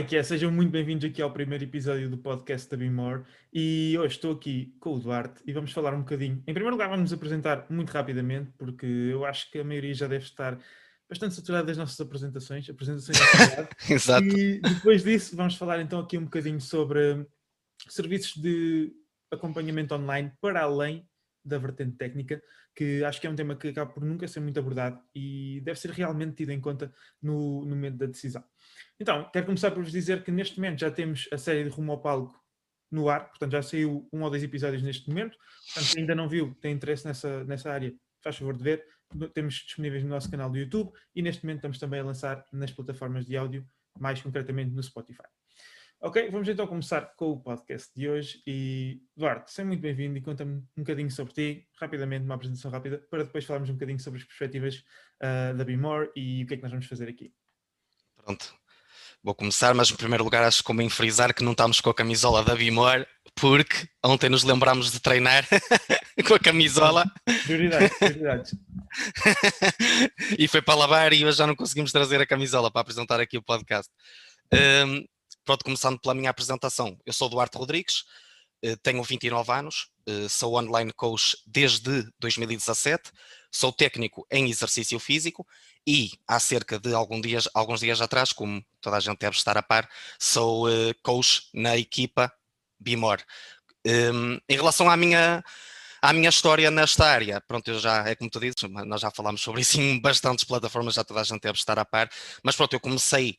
é que é? Sejam muito bem-vindos aqui ao primeiro episódio do podcast da Bimore e hoje estou aqui com o Duarte e vamos falar um bocadinho. Em primeiro lugar, vamos nos apresentar muito rapidamente, porque eu acho que a maioria já deve estar bastante saturada das nossas apresentações, apresentações Exato. E depois disso, vamos falar então aqui um bocadinho sobre serviços de acompanhamento online para além da vertente técnica, que acho que é um tema que acaba por nunca ser muito abordado e deve ser realmente tido em conta no, no momento da decisão. Então, quero começar por vos dizer que neste momento já temos a série de Rumo ao Palco no ar, portanto já saiu um ou dois episódios neste momento, portanto quem ainda não viu, tem interesse nessa, nessa área, faz favor de ver, temos disponíveis no nosso canal do YouTube e neste momento estamos também a lançar nas plataformas de áudio, mais concretamente no Spotify. Ok, vamos então começar com o podcast de hoje e Duarte, seja muito bem-vindo e conta-me um bocadinho sobre ti, rapidamente, uma apresentação rápida, para depois falarmos um bocadinho sobre as perspectivas uh, da Bimore e o que é que nós vamos fazer aqui. Pronto, Vou começar, mas em primeiro lugar acho que convém frisar que não estamos com a camisola da Bimor, porque ontem nos lembramos de treinar com a camisola. Prioridades, prioridades. e foi para lavar e hoje já não conseguimos trazer a camisola para apresentar aqui o podcast. Um, pronto, começando pela minha apresentação. Eu sou Duarte Rodrigues, eh, tenho 29 anos, eh, sou online coach desde 2017, sou técnico em exercício físico e há cerca de alguns dias, alguns dias atrás, como toda a gente deve estar a par, sou uh, coach na equipa Bimor. Um, em relação à minha, à minha história nesta área, pronto, eu já, é como tu dizes, nós já falámos sobre isso em bastantes plataformas, já toda a gente deve estar a par, mas pronto, eu comecei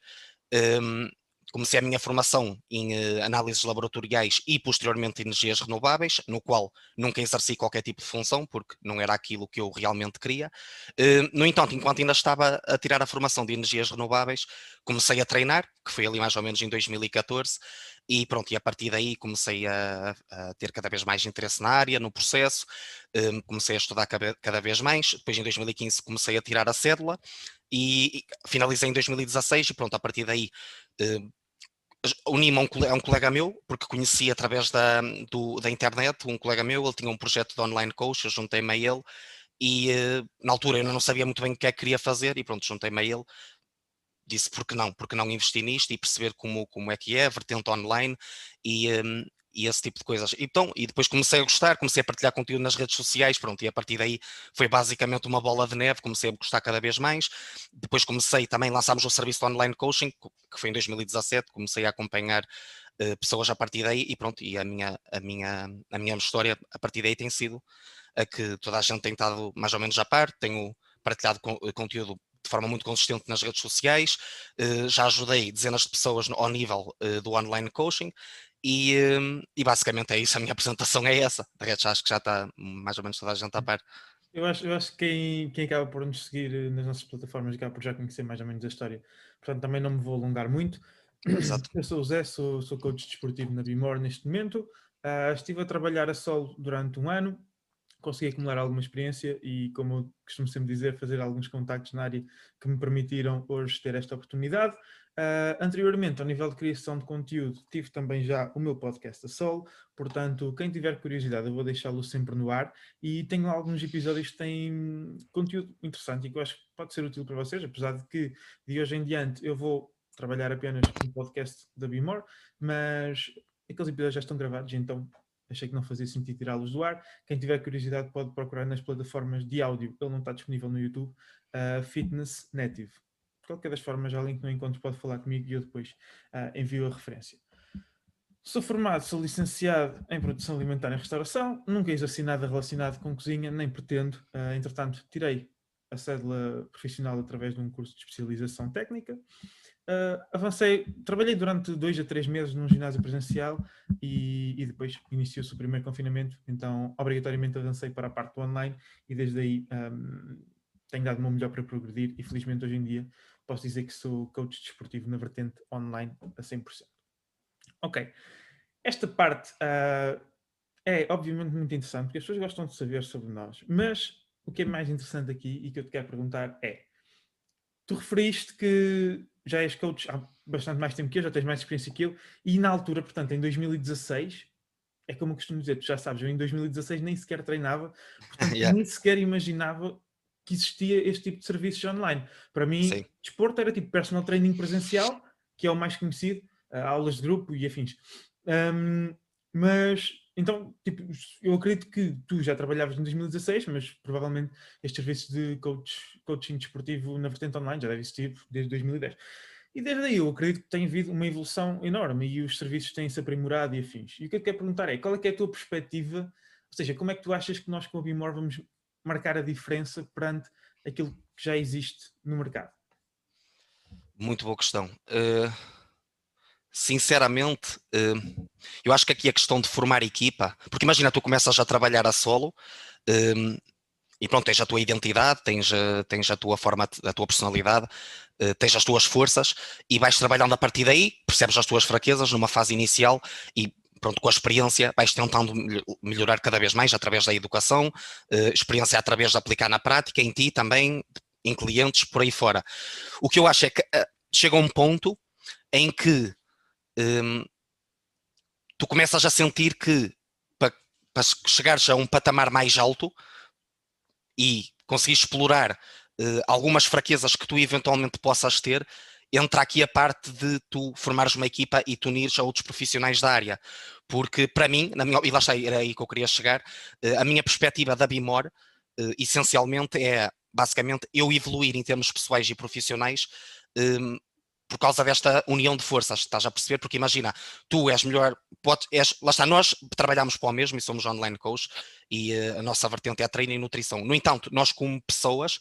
um, comecei a minha formação em uh, análises laboratoriais e posteriormente energias renováveis, no qual nunca exerci qualquer tipo de função, porque não era aquilo que eu realmente queria. Uh, no entanto, enquanto ainda estava a tirar a formação de energias renováveis, comecei a treinar, que foi ali mais ou menos em 2014, e pronto, e a partir daí comecei a, a ter cada vez mais interesse na área, no processo, eh, comecei a estudar cada, vez mais, depois em 2015 comecei a tirar a cédula, e, finalizei em 2016 e pronto, a partir daí a um, a um, colega meu, porque conheci através da, do, da internet, um colega meu, ele tinha um projeto de online coach, eu juntei-me a ele e uh, na altura eu não sabia muito bem o que é que queria fazer e pronto, juntei-me a ele, disse porque não, porque não investir nisto e perceber como, como é que é, vertente online e, um, e esse tipo de coisas. Então, e depois comecei a gostar, comecei a partilhar conteúdo nas redes sociais, pronto, e a partir daí foi basicamente uma bola de neve, comecei a gostar cada vez mais. Depois comecei também, lançámos o serviço de online coaching, que foi em 2017, comecei a acompanhar uh, pessoas a partir daí e pronto, e a minha, a minha, a minha história a partir daí tem sido a que toda a gente tem estado mais ou menos a par, tenho partilhado com, eh, conteúdo de forma muito consistente nas redes sociais, uh, já ajudei dezenas de pessoas ao nível do online coaching e, hum, e, basicamente é isso, a minha apresentação é essa. De resto, acho que já está mais ou menos toda a gente a hum. par. Eu acho, eu acho que quem, quem acaba por nos seguir eh, nas nossas plataformas acaba por já conhecer mais ou menos a história. Portanto, também não me vou alongar muito. Exato. Eu sou o Zé, sou, sou coach desportivo na Bimor neste momento. Uh, estive a trabalhar a solo durante um ano, consegui acumular alguma experiência e, como eu costumo sempre dizer, fazer alguns contactos na área que me permitiram hoje ter esta oportunidade. Uh, anteriormente, ao nível de criação de conteúdo, tive também já o meu podcast a solo, portanto, quem tiver curiosidade, eu vou deixá-lo sempre no ar. E tenho alguns episódios que têm conteúdo interessante e que eu acho que pode ser útil para vocês, apesar de que de hoje em diante eu vou trabalhar apenas no podcast da Bimore, mas aqueles episódios já estão gravados, então achei que não fazia sentido tirá-los do ar. Quem tiver curiosidade pode procurar nas plataformas de áudio, ele não está disponível no YouTube, uh, Fitness Native qualquer das formas, alguém que não encontre pode falar comigo e eu depois uh, envio a referência. Sou formado, sou licenciado em produção alimentar e restauração, nunca exerci nada relacionado com cozinha, nem pretendo. Uh, entretanto, tirei a cédula profissional através de um curso de especialização técnica. Uh, avancei, trabalhei durante dois a três meses num ginásio presencial e, e depois iniciou-se o primeiro confinamento, então obrigatoriamente avancei para a parte do online e desde aí um, tenho dado o meu melhor para progredir e felizmente hoje em dia posso dizer que sou coach desportivo na vertente online a 100%. Ok, esta parte uh, é obviamente muito interessante porque as pessoas gostam de saber sobre nós, mas o que é mais interessante aqui e que eu te quero perguntar é: tu referiste que já és coach há bastante mais tempo que eu, já tens mais experiência que eu, e na altura, portanto, em 2016, é como eu costumo dizer, tu já sabes, eu em 2016 nem sequer treinava, portanto, yeah. nem sequer imaginava que existia este tipo de serviços online. Para mim, Sim. desporto era tipo personal training presencial, que é o mais conhecido, aulas de grupo e afins. Um, mas, então, tipo, eu acredito que tu já trabalhavas em 2016, mas provavelmente este serviço de coach, coaching desportivo na vertente online já deve existir desde 2010. E desde aí eu acredito que tem havido uma evolução enorme e os serviços têm-se aprimorado e afins. E o que eu quero perguntar é, qual é, é a tua perspectiva, ou seja, como é que tu achas que nós com a Bimor vamos marcar a diferença perante aquilo que já existe no mercado? Muito boa questão. Uh, sinceramente, uh, eu acho que aqui a questão de formar equipa, porque imagina, tu começas a trabalhar a solo uh, e pronto, tens a tua identidade, tens, tens a tua forma, a tua personalidade, tens as tuas forças e vais trabalhando a partir daí, percebes as tuas fraquezas numa fase inicial e pronto, com a experiência vais tentando melhorar cada vez mais através da educação, uh, experiência através de aplicar na prática, em ti também, em clientes, por aí fora. O que eu acho é que uh, chega um ponto em que um, tu começas a sentir que para, para chegares a um patamar mais alto e conseguir explorar uh, algumas fraquezas que tu eventualmente possas ter, entra aqui a parte de tu formares uma equipa e tu unires a outros profissionais da área. Porque para mim, minha, e lá está, era aí que eu queria chegar, eh, a minha perspectiva da Bimor, eh, essencialmente é basicamente eu evoluir em termos pessoais e profissionais ehm, por causa desta união de forças, estás a perceber? Porque imagina, tu és melhor, pode, és, lá está, nós trabalhamos para o mesmo e somos online coach e uh, a nossa vertente é treino e nutrição. No entanto, nós como pessoas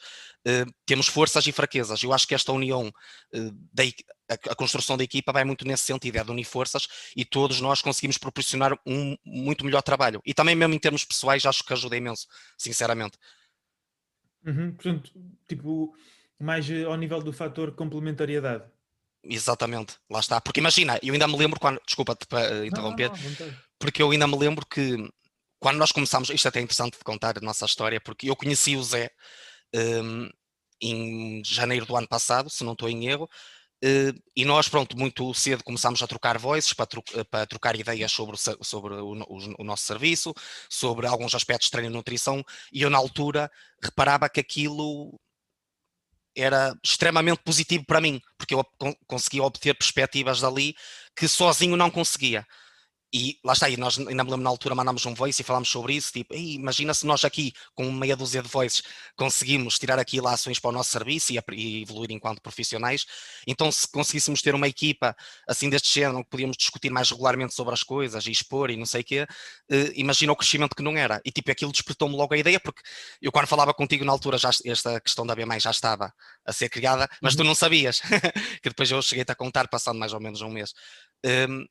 uh, temos forças e fraquezas. Eu acho que esta união, uh, da, a, a, construção da equipa vai muito nesse sentido, é de unir forças e todos nós conseguimos proporcionar um muito melhor trabalho. E também mesmo em termos pessoais acho que ajuda imenso, sinceramente. Uhum, portanto, tipo, mais ao nível do fator complementariedade. Exatamente, lá está. Porque imagina, eu ainda me lembro quando. Desculpa-te para interromper, não, não, não, porque eu ainda me lembro que quando nós começámos. Isto é até interessante de contar a nossa história, porque eu conheci o Zé um, em janeiro do ano passado, se não estou em erro, uh, e nós, pronto, muito cedo começámos a trocar voices para, tro para trocar ideias sobre, o, sobre o, o, o, nosso serviço, sobre alguns aspectos de treino e nutrição, e eu na altura reparava que aquilo era extremamente positivo para mim, porque eu conseguia obter perspectivas dali que sozinho não conseguia. E lá está, e nós ainda me lembro na altura mandámos um voice e falámos sobre isso, tipo, imagina se nós aqui com meia dúzia de voices conseguimos tirar aqui lações para o nosso serviço e, e, evoluir enquanto profissionais, então se conseguíssemos ter uma equipa assim deste género, que podíamos discutir mais regularmente sobre as coisas e expor e não sei o quê, uh, imagina o crescimento que não era. E tipo, aquilo despertou-me logo a ideia, porque eu quando falava contigo na altura, já, esta questão da B+, já estava a ser criada, mas uhum. tu não sabias, que depois eu cheguei-te a contar passando mais ou menos um mês. Um,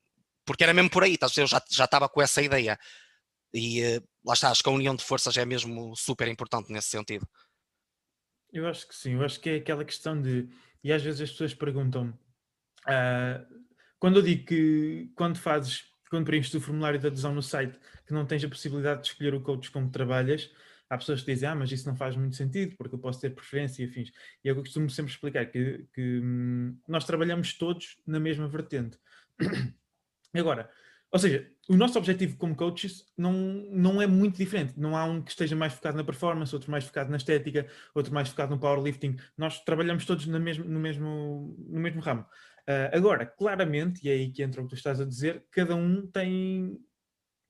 porque era mesmo por aí, eu já, já estava com essa ideia. E uh, lá está, acho que a união de forças é mesmo super importante nesse sentido. Eu acho que sim, eu acho que é aquela questão de. E às vezes as pessoas perguntam uh, quando eu digo que quando fazes, quando preenches o formulário de adesão no site, que não tens a possibilidade de escolher o coach com que trabalhas, há pessoas que dizem, ah, mas isso não faz muito sentido, porque eu posso ter preferência e afins. E é o que eu costumo sempre explicar, que, que hum, nós trabalhamos todos na mesma vertente. Agora, ou seja, o nosso objetivo como coaches não, não é muito diferente. Não há um que esteja mais focado na performance, outro mais focado na estética, outro mais focado no powerlifting. Nós trabalhamos todos no mesmo, no mesmo, no mesmo ramo. Uh, agora, claramente, e é aí que entra o que tu estás a dizer, cada um tem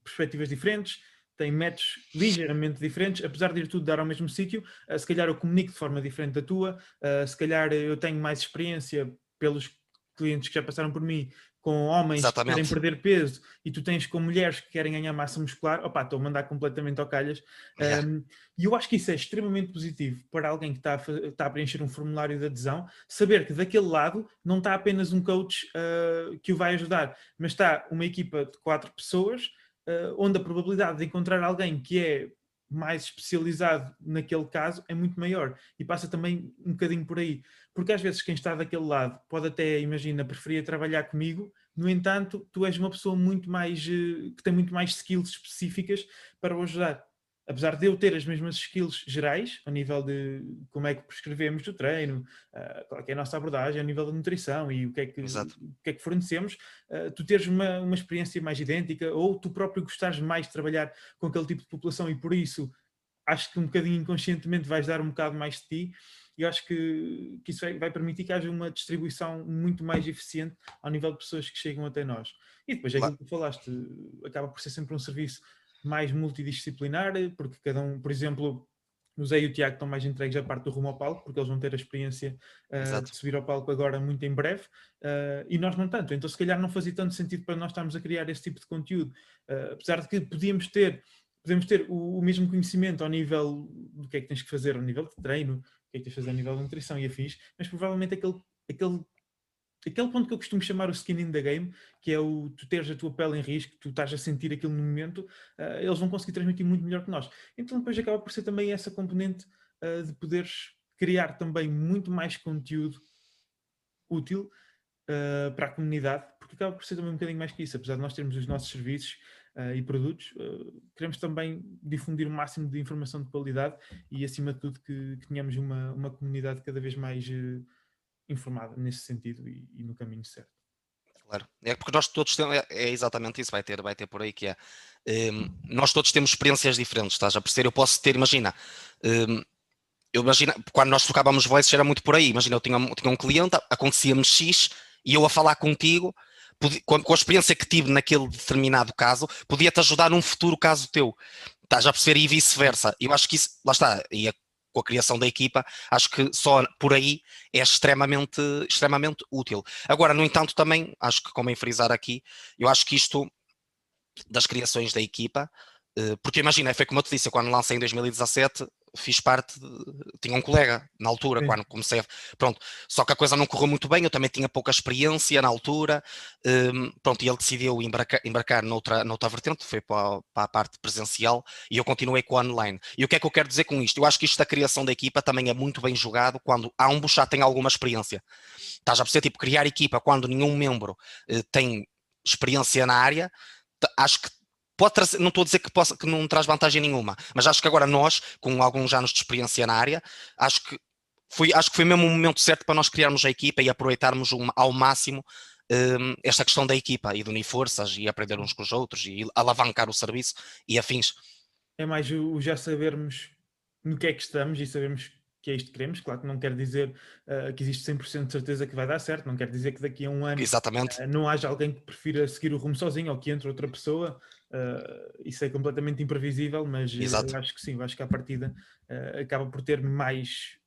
perspectivas diferentes, tem métodos ligeiramente diferentes, apesar de ir tudo dar ao mesmo sítio, uh, se calhar eu comunico de forma diferente da tua, uh, se calhar eu tenho mais experiência pelos clientes que já passaram por mim com homens Exatamente. que querem perder peso e tu tens com mulheres que querem ganhar massa muscular, opá, estou a mandar completamente ao calhas. É. Um, e eu acho que isso é extremamente positivo para alguém que está a, está a, preencher um formulário de adesão, saber que daquele lado não está apenas um coach uh, que o vai ajudar, mas está uma equipa de quatro pessoas, uh, onde a probabilidade de encontrar alguém que é mais especializado naquele caso é muito maior. E passa também um bocadinho por aí, porque às vezes quem está daquele lado pode até, imagina, preferir trabalhar comigo, no entanto, tu és uma pessoa muito mais, eh, que tem muito mais skills específicas para o ajudar apesar de eu ter as mesmas skills gerais, a nível de como é que prescrevemos o treino, uh, qual é a nossa abordagem, a nível da nutrição e o que é que, o que, é que fornecemos, uh, tu teres uma, uma experiência mais idêntica ou tu próprio gostares mais de trabalhar com aquele tipo de população e por isso acho que um bocadinho inconscientemente vais dar um bocado mais de ti e acho que, que isso vai, vai, permitir que haja uma distribuição muito mais eficiente ao nível de pessoas que chegam até nós. E depois é aquilo que tu falaste, acaba por ser sempre um serviço multidisciplinar, porque cada um, por exemplo, o Zé e o Tiago estão mais entregues à parte do rumo ao palco, porque eles vão ter a experiência uh, de subir ao palco agora muito em breve, uh, e nós não tanto. Então, se calhar, não fazia tanto sentido para nós estarmos a criar esse tipo de conteúdo. Uh, apesar de que podíamos ter, podemos ter o, o, mesmo conhecimento ao nível do que é que tens que fazer, ao nível de treino, o que é que tens que fazer a nível de nutrição e afins, mas provavelmente aquele, aquele aquele ponto que eu costumo chamar o skin in the game, que é o tu teres a tua pele em risco, tu estás a sentir aquilo no momento, uh, eles vão conseguir transmitir muito melhor que nós. Então depois acaba por ser também essa componente uh, de poderes criar também muito mais conteúdo útil uh, para a comunidade, porque acaba por ser também um bocadinho mais que isso, apesar de nós termos os nossos serviços e produtos, queremos também difundir o máximo de informação de qualidade e acima de tudo que, que tenhamos uma, uma comunidade cada vez mais informada nesse sentido e, e, no caminho certo. Claro, é porque nós todos temos, é, é exatamente isso, vai ter, vai ter por aí que é. Um, nós todos temos experiências diferentes, estás a perceber? Eu posso ter, imagina, um, eu imagina, quando nós trocávamos voices era muito por aí, imagina, eu tinha, tinha um cliente, acontecia-me X e eu a falar contigo, podia, com a experiência que tive naquele determinado caso, podia-te ajudar num futuro caso teu. Estás a perceber? E vice-versa. Eu acho que isso, lá está, e a com a criação da equipa, acho que só por aí é extremamente, extremamente útil. Agora, no entanto, também acho que, como em frisar aqui, eu acho que isto das criações da equipa, eh, porque imagina, foi como eu te disse, eu quando lancei em 2017, fiz parte, de, tinha um colega na altura, Sim. quando comecei, pronto, só que a coisa não correu muito bem, eu também tinha pouca experiência na altura, um, pronto, e ele decidiu embarcar, embarcar noutra, noutra vertente, foi para, para, a parte presencial, e eu continuei com o online. E o que é que eu quero dizer com isto? Eu acho que isto da criação da equipa também é muito bem jogado quando há um buchá tem alguma experiência. Estás a perceber, tipo, criar equipa quando nenhum membro uh, tem experiência na área, acho que pode trazer, não estou a dizer que, possa, que não traz vantagem nenhuma, mas acho que agora nós, com alguns anos de experiência na área, acho que foi, acho que foi mesmo o momento certo para nós criarmos a equipa e aproveitarmos uma, ao máximo um, esta questão da equipa e de unir forças e aprender uns com os outros e alavancar o serviço e afins. É mais o já sabermos no que é que estamos e sabemos que é isto que queremos. Claro que não quer dizer uh, que existe 100% de certeza que vai dar certo, não quer dizer que daqui a um ano uh, não haja alguém que prefira seguir o rumo sozinho ou que entre outra pessoa. Uh, isso é completamente imprevisível, mas eu acho que sim, acho que a partida acaba por ter mais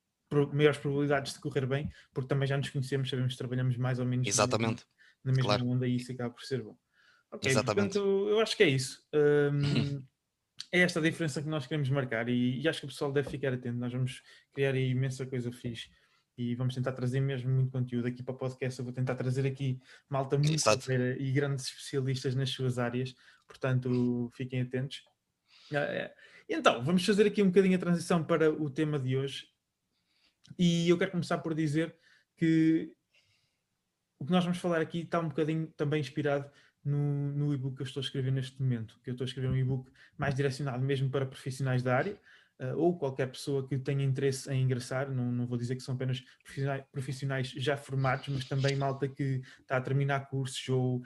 maiores probabilidades de correr bem, porque também já nos conhecemos, sabemos que trabalhamos mais ou menos Exatamente. na mesma claro. onda e isso acaba por ser bom. Ok, Exatamente. portanto, eu acho que é isso. Um, é esta a diferença que nós queremos marcar e, e, acho que o pessoal deve ficar atento. Nós vamos criar aí imensa coisa fixe e vamos tentar trazer mesmo muito conteúdo aqui para o podcast. Eu vou tentar trazer aqui malta muito e grandes especialistas nas suas áreas, portanto fiquem atentos. Ah, é. Então, vamos fazer aqui um bocadinho a transição para o tema de hoje e eu quero começar por dizer que o que nós vamos falar aqui está um bocadinho também inspirado no, no e-book que eu estou a escrever neste momento, que eu estou a escrever um e-book mais direcionado mesmo para profissionais da área, uh, ou qualquer pessoa que tenha interesse em ingressar, não, não vou dizer que são apenas profissionais, profissionais já formados, mas também malta que está a terminar cursos ou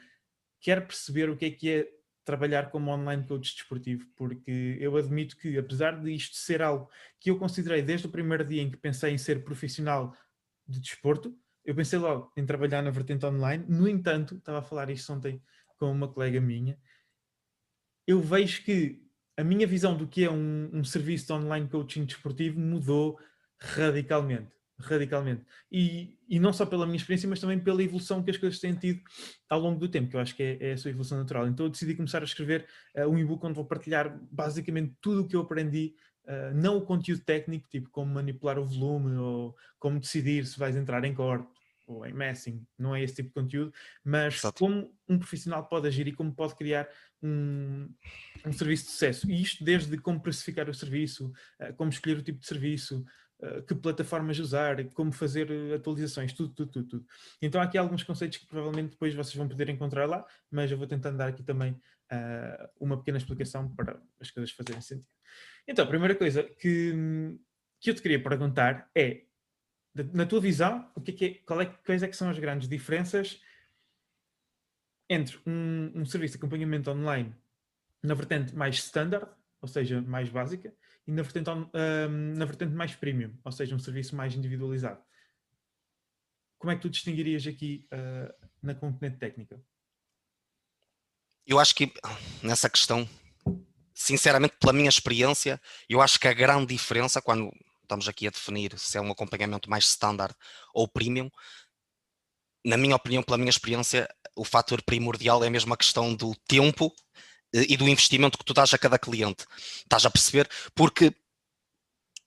quer perceber o que é que é trabalhar como online coach desportivo, porque eu admito que, apesar de isto ser algo que eu considerei desde o primeiro dia em que pensei em ser profissional de desporto, eu pensei logo em trabalhar na vertente online. No entanto, estava a falar isto ontem com uma colega minha, eu vejo que a minha visão do que é um, um serviço de online coaching desportivo mudou radicalmente. Radicalmente. E, e não só pela minha experiência, mas também pela evolução que as coisas têm tido ao longo do tempo, que eu acho que é, é a sua evolução natural. Então eu decidi começar a escrever uh, um e-book onde vou partilhar basicamente tudo o que eu aprendi Uh, não o conteúdo técnico, tipo como manipular o volume ou como decidir se vais entrar em corte ou em messing, não é esse tipo de conteúdo, mas Exato. como um profissional pode agir e como pode criar um, um serviço de sucesso. E isto desde como precificar o serviço, uh, como escolher o tipo de serviço, que plataformas usar, como fazer atualizações, tudo, tudo, tudo, tudo. Então há aqui alguns conceitos que provavelmente depois vocês vão poder encontrar lá, mas eu vou tentando dar aqui também uh, uma pequena explicação para as coisas fazerem sentido. Então, a primeira coisa que, que eu te queria perguntar é na tua visão, o que é que é, qual é, quais é que são as grandes diferenças entre um, um serviço de acompanhamento online na vertente mais standard ou seja, mais básica, e na vertente, um, na vertente mais premium, ou seja, um serviço mais individualizado. Como é que tu distinguirias aqui uh, na componente técnica? Eu acho que nessa questão, sinceramente, pela minha experiência, eu acho que a grande diferença quando estamos aqui a definir se é um acompanhamento mais standard ou premium, na minha opinião, pela minha experiência, o fator primordial é mesmo a questão do tempo e do investimento que tu dás a cada cliente. Estás a perceber? Porque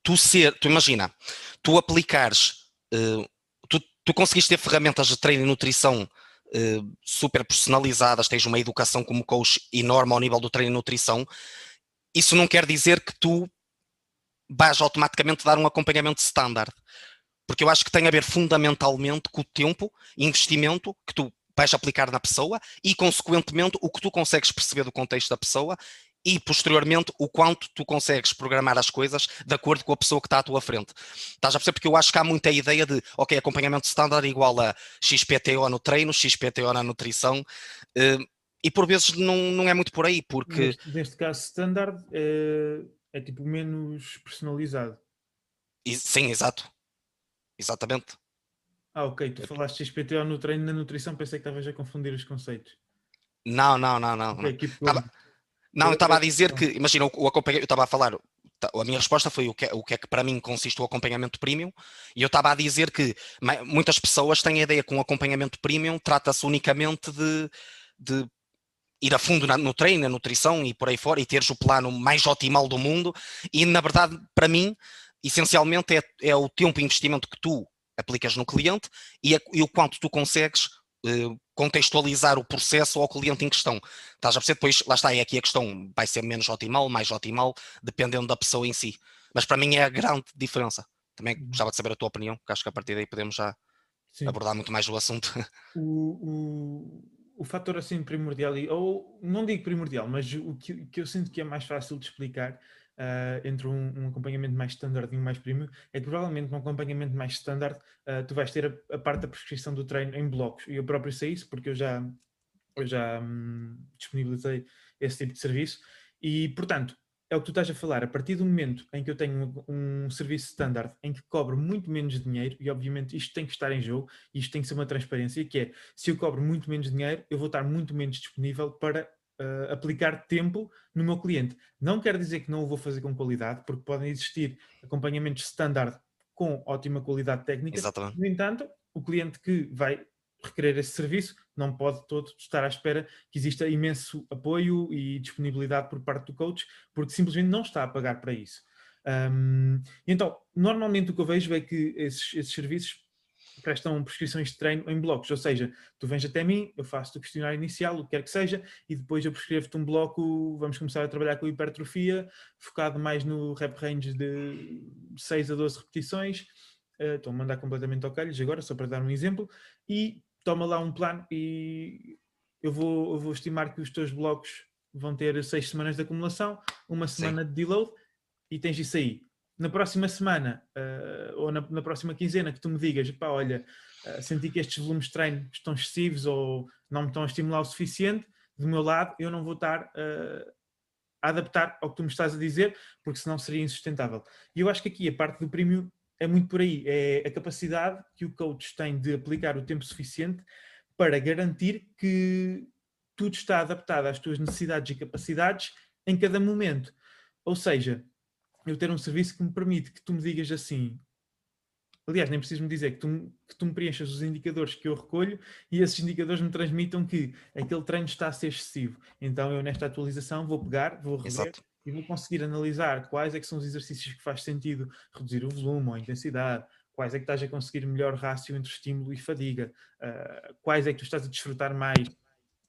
tu ser, tu imagina, tu aplicares, uh, tu, tu conseguiste ter ferramentas de treino e nutrição uh, super personalizadas, tens uma educação como coach enorme ao nível do treino e nutrição, isso não quer dizer que tu vais automaticamente dar um acompanhamento standard. Porque eu acho que tem a ver fundamentalmente com o tempo investimento que tu vais aplicar na pessoa e, consequentemente, o que tu consegues perceber do contexto da pessoa e, posteriormente, o quanto tu consegues programar as coisas de acordo com a pessoa que está à tua frente. Estás a perceber? Porque eu acho que há muita ideia de, ok, acompanhamento standard igual a XPTO no treino, XPTO na nutrição, eh, e por vezes não, não é muito por aí, porque... Neste, neste caso, standard é, é tipo menos personalizado. E, sim, exato. Exatamente. Ah, ok. Tu falaste XPTO no treino na nutrição, pensei que estavas a confundir os conceitos. Não, não, não, não. Okay, não. Tava... não, eu estava a dizer que, imagina, o, acompanhamento, eu estava a falar, a minha resposta foi o que, é, o que é que para mim consiste o acompanhamento premium, e eu estava a dizer que muitas pessoas têm a ideia que um acompanhamento premium trata-se unicamente de, de ir a fundo na, no treino, na nutrição e por aí fora, e teres o plano mais optimal do mundo, e na verdade, para mim, essencialmente é, é o tempo e investimento que tu aplicas no cliente e, a, e o quanto tu consegues uh, contextualizar o processo ao cliente em questão. Estás a perceber? Depois, lá está, é aqui a questão, vai ser menos optimal, mais optimal, dependendo da pessoa em si. Mas para mim é a grande diferença. Também uhum. gostava de saber a tua opinião, porque acho que a partir daí podemos já Sim. abordar muito mais o assunto. O, o, o fator assim primordial, ou não digo primordial, mas o que, que eu sinto que é mais fácil de explicar uh, entre um, um, acompanhamento mais standard e um mais premium, é que provavelmente num acompanhamento mais standard uh, tu vais ter a, a, parte da prescrição do treino em blocos. E eu próprio sei isso porque eu já, eu já hum, disponibilizei esse tipo de serviço. E, portanto, é o que tu estás a falar, a partir do momento em que eu tenho um, um, serviço standard em que cobro muito menos dinheiro, e obviamente isto tem que estar em jogo, isto tem que ser uma transparência, que é, se eu cobro muito menos dinheiro, eu vou estar muito menos disponível para uh, aplicar tempo no meu cliente. Não quer dizer que não o vou fazer com qualidade, porque podem existir acompanhamentos standard com ótima qualidade técnica. Exatamente. No entanto, o cliente que vai requerer esse serviço não pode todo estar à espera que exista imenso apoio e disponibilidade por parte do coach, porque simplesmente não está a pagar para isso. Um, então, normalmente o que eu vejo é que esses, esses serviços prestam prescrições de treino em blocos, ou seja, tu vens até mim, eu faço o questionário inicial, o que quer que seja, e depois eu prescrevo-te um bloco, vamos começar a trabalhar com hipertrofia, focado mais no rep range de 6 a 12 repetições, uh, estou a mandar completamente ao calhos agora, só para dar um exemplo, e toma lá um plano e eu vou, eu vou estimar que os teus blocos vão ter 6 semanas de acumulação, uma semana Sim. de deload, e tens isso aí na próxima semana uh, ou na, na, próxima quinzena que tu me digas, pá, olha, uh, senti que estes volumes de treino estão excessivos ou não me estão a estimular o suficiente, do meu lado eu não vou estar uh, a adaptar ao que tu me estás a dizer, porque senão seria insustentável. E eu acho que aqui a parte do prémio é muito por aí, é a capacidade que o coach tem de aplicar o tempo suficiente para garantir que tudo está adaptado às tuas necessidades e capacidades em cada momento. Ou seja, eu ter um serviço que me permite que tu me digas assim. Aliás, nem preciso me dizer que tu, que tu me preenchas os indicadores que eu recolho e esses indicadores me transmitam que aquele treino está a ser excessivo. Então eu nesta atualização vou pegar, vou rever Exato. e vou conseguir analisar quais é que são os exercícios que faz sentido reduzir o volume ou a intensidade, quais é que estás a conseguir melhor rácio entre estímulo e fadiga, uh, quais é que tu estás a desfrutar mais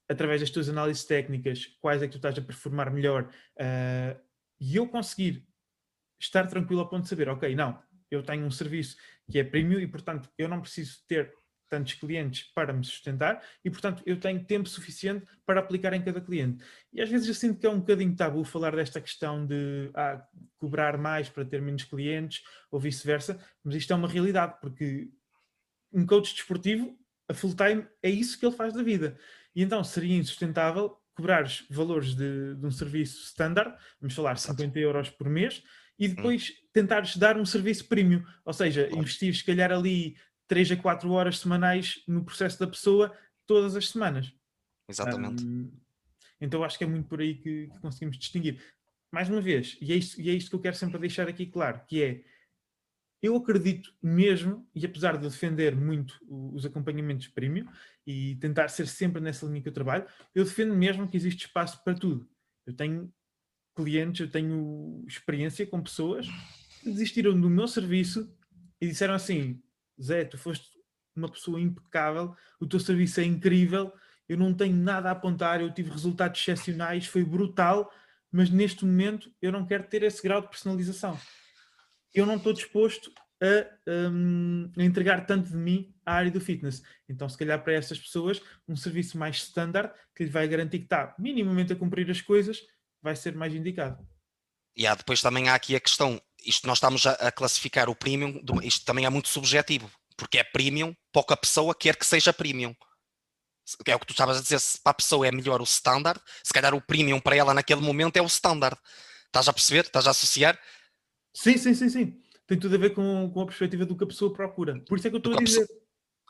através das tuas análises técnicas, quais é que tu estás a performar melhor. Uh, e eu conseguir estar tranquilo ao ponto de saber, ok, não, eu tenho um serviço que é premium e, portanto, eu não preciso ter tantos clientes para me sustentar e, portanto, eu tenho tempo suficiente para aplicar em cada cliente. E às vezes eu sinto que é um bocadinho tabu falar desta questão de ah, cobrar mais para ter menos clientes ou vice-versa, mas isto é uma realidade, porque um coach desportivo, a full time, é isso que ele faz da vida. E então seria insustentável cobrares valores de, de um serviço standard, vamos falar 50 euros por mês, e depois hum. tentares dar um serviço premium, ou seja, claro. investir se calhar ali 3 a 4 horas semanais no processo da pessoa todas as semanas. Exatamente. Um, então acho que é muito por aí que, que conseguimos distinguir. Mais uma vez, e é, isto, e é isto que eu quero sempre deixar aqui claro, que é eu acredito mesmo, e apesar de defender muito os acompanhamentos premium e tentar ser sempre nessa linha que eu trabalho, eu defendo mesmo que existe espaço para tudo. Eu tenho clientes, eu tenho experiência com pessoas que desistiram do meu serviço e disseram assim: Zé, tu foste uma pessoa impecável, o teu serviço é incrível, eu não tenho nada a apontar, eu tive resultados excepcionais, foi brutal, mas neste momento eu não quero ter esse grau de personalização. Eu não estou disposto a, um, a, entregar tanto de mim à área do fitness. Então, se calhar para essas pessoas, um serviço mais standard, que lhe vai garantir que está minimamente a cumprir as coisas, vai ser mais indicado. E há, depois também há aqui a questão, isto nós estamos a, a classificar o premium, isto também é muito subjetivo, porque é premium, pouca pessoa quer que seja premium. É o que tu estavas a dizer, se para a pessoa é melhor o standard, se calhar o premium para ela naquele momento é o standard. Estás a perceber? Estás a associar? Sim, sim, sim, sim. Tem tudo a ver com, com a perspectiva do que a pessoa procura. Por isso é que eu estou a dizer. Pessoa...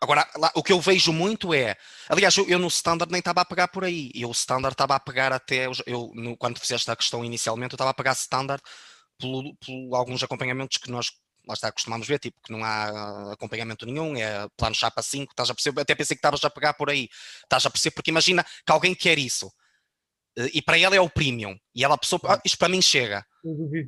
Agora, lá, o que eu vejo muito é. Aliás, eu, eu no standard nem estava a pegar por aí. Eu o standard estava a pegar até. Eu, no, quando fizeste a questão inicialmente, eu estava a pegar standard por, por alguns acompanhamentos que nós lá está, costumamos ver, tipo, que não há acompanhamento nenhum, é plano chapa 5, estás a perceber, até pensei que estavas a pegar por aí, estás a perceber, porque imagina que alguém quer isso, eh, e para ela é o premium, e ela, pessoa, ah, isto para mim chega,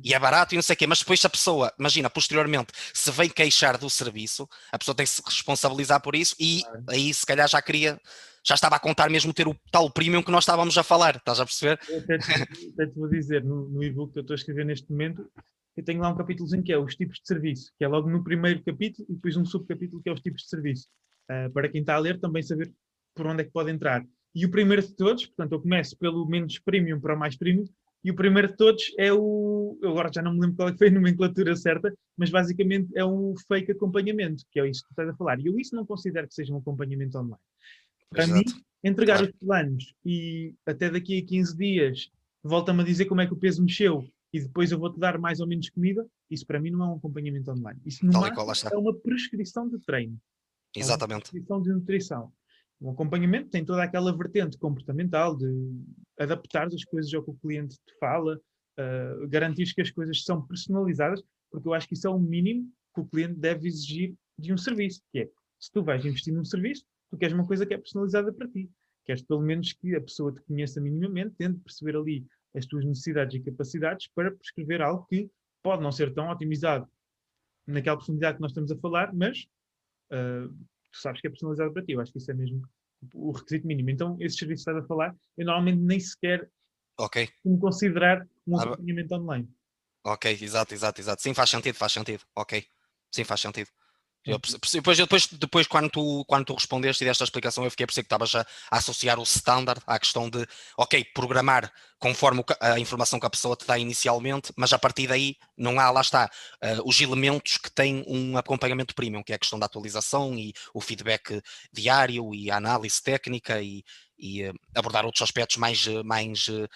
e é barato e não sei o quê, mas depois a pessoa, imagina, posteriormente, se vem queixar do serviço, a pessoa tem que se responsabilizar por isso, e aí se calhar já queria, já estava a contar mesmo ter o tal premium que nós estávamos a falar, estás a perceber? Eu até te, até te vou dizer, no, no e-book que eu estou a escrever neste momento, eu tenho lá um capítulozinho que é os tipos de serviço, que é logo no primeiro capítulo, e depois um subcapítulo que é os tipos de serviço. Uh, para quem está a ler, também saber por onde é que pode entrar. E o primeiro de todos, portanto, eu começo pelo menos premium para o mais premium, e o primeiro de todos é o. Eu agora já não me lembro qual é foi a nomenclatura certa, mas basicamente é o fake acompanhamento, que é isso que tu estás a falar. E eu isso não considero que seja um acompanhamento online. Para Exato. mim, entregar claro. os planos e até daqui a 15 dias volta-me a dizer como é que o peso mexeu e depois eu vou-te dar mais ou menos comida, isso para mim não é um acompanhamento online. Isso no é uma prescrição de treino. Exatamente. É uma prescrição de nutrição. Um acompanhamento tem toda aquela vertente comportamental de adaptar as coisas ao que o cliente te fala, uh, garantir que as coisas são personalizadas, porque eu acho que isso é o mínimo que o cliente deve exigir de um serviço, que é, se tu vais investir num serviço, tu queres uma coisa que é personalizada para ti. Queres pelo menos que a pessoa te conheça minimamente, tente perceber ali as tuas necessidades e capacidades para prescrever algo que pode não ser tão otimizado naquela profundidade que nós estamos a falar, mas uh, tu sabes que é personalizado para ti. Eu acho que isso é mesmo o requisito mínimo. Então, esse serviço que estás a falar, eu normalmente nem sequer okay. como considerar um ah, acompanhamento online. Ok, exato, exato, exato. Sim, faz sentido, faz sentido. Ok, sim, faz sentido. Eu, depois, depois, depois quando, tu, quando tu respondeste e desta explicação, eu fiquei a perceber que estavas a, a, associar o standard à questão de, ok, programar conforme a informação que a pessoa te dá inicialmente, mas a partir daí não há, lá está, uh, os elementos que têm um acompanhamento premium, que é a questão da atualização e o feedback diário e a análise técnica e, e uh, abordar outros aspectos mais, mais uh,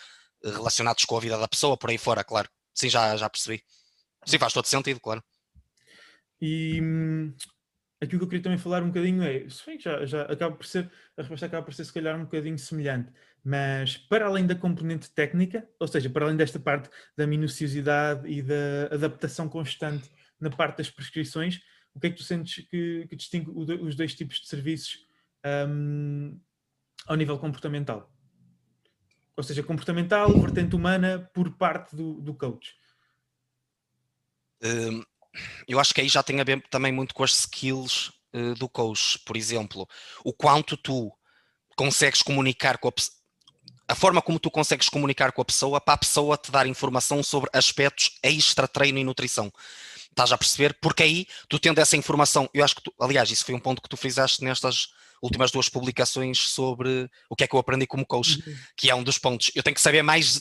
relacionados com a vida da pessoa, por aí fora, claro. Sim, já, já percebi. Sim, faz todo sentido, claro. E hum, aquilo que eu queria também falar um bocadinho é, já, já acaba por ser, a resposta acaba por ser se calhar um bocadinho semelhante, mas para além da componente técnica, ou seja, para além desta parte da minuciosidade e da adaptação constante na parte das prescrições, o que é que tu sentes que, que distingue os dois tipos de serviços um, ao nível comportamental? Ou seja, comportamental, vertente humana, por parte do, do coach. Um, eu acho que aí já tem a ver também muito com as skills uh, do coach, por exemplo, o quanto tu consegues comunicar com a a forma como tu consegues comunicar com a pessoa para a pessoa te dar informação sobre aspectos extra treino e nutrição. Estás a perceber? Porque aí tu tendo essa informação, eu acho que tu, aliás, isso foi um ponto que tu frisaste nestas últimas duas publicações sobre o que é que eu aprendi como coach, uhum. que é um dos pontos. Eu tenho que saber mais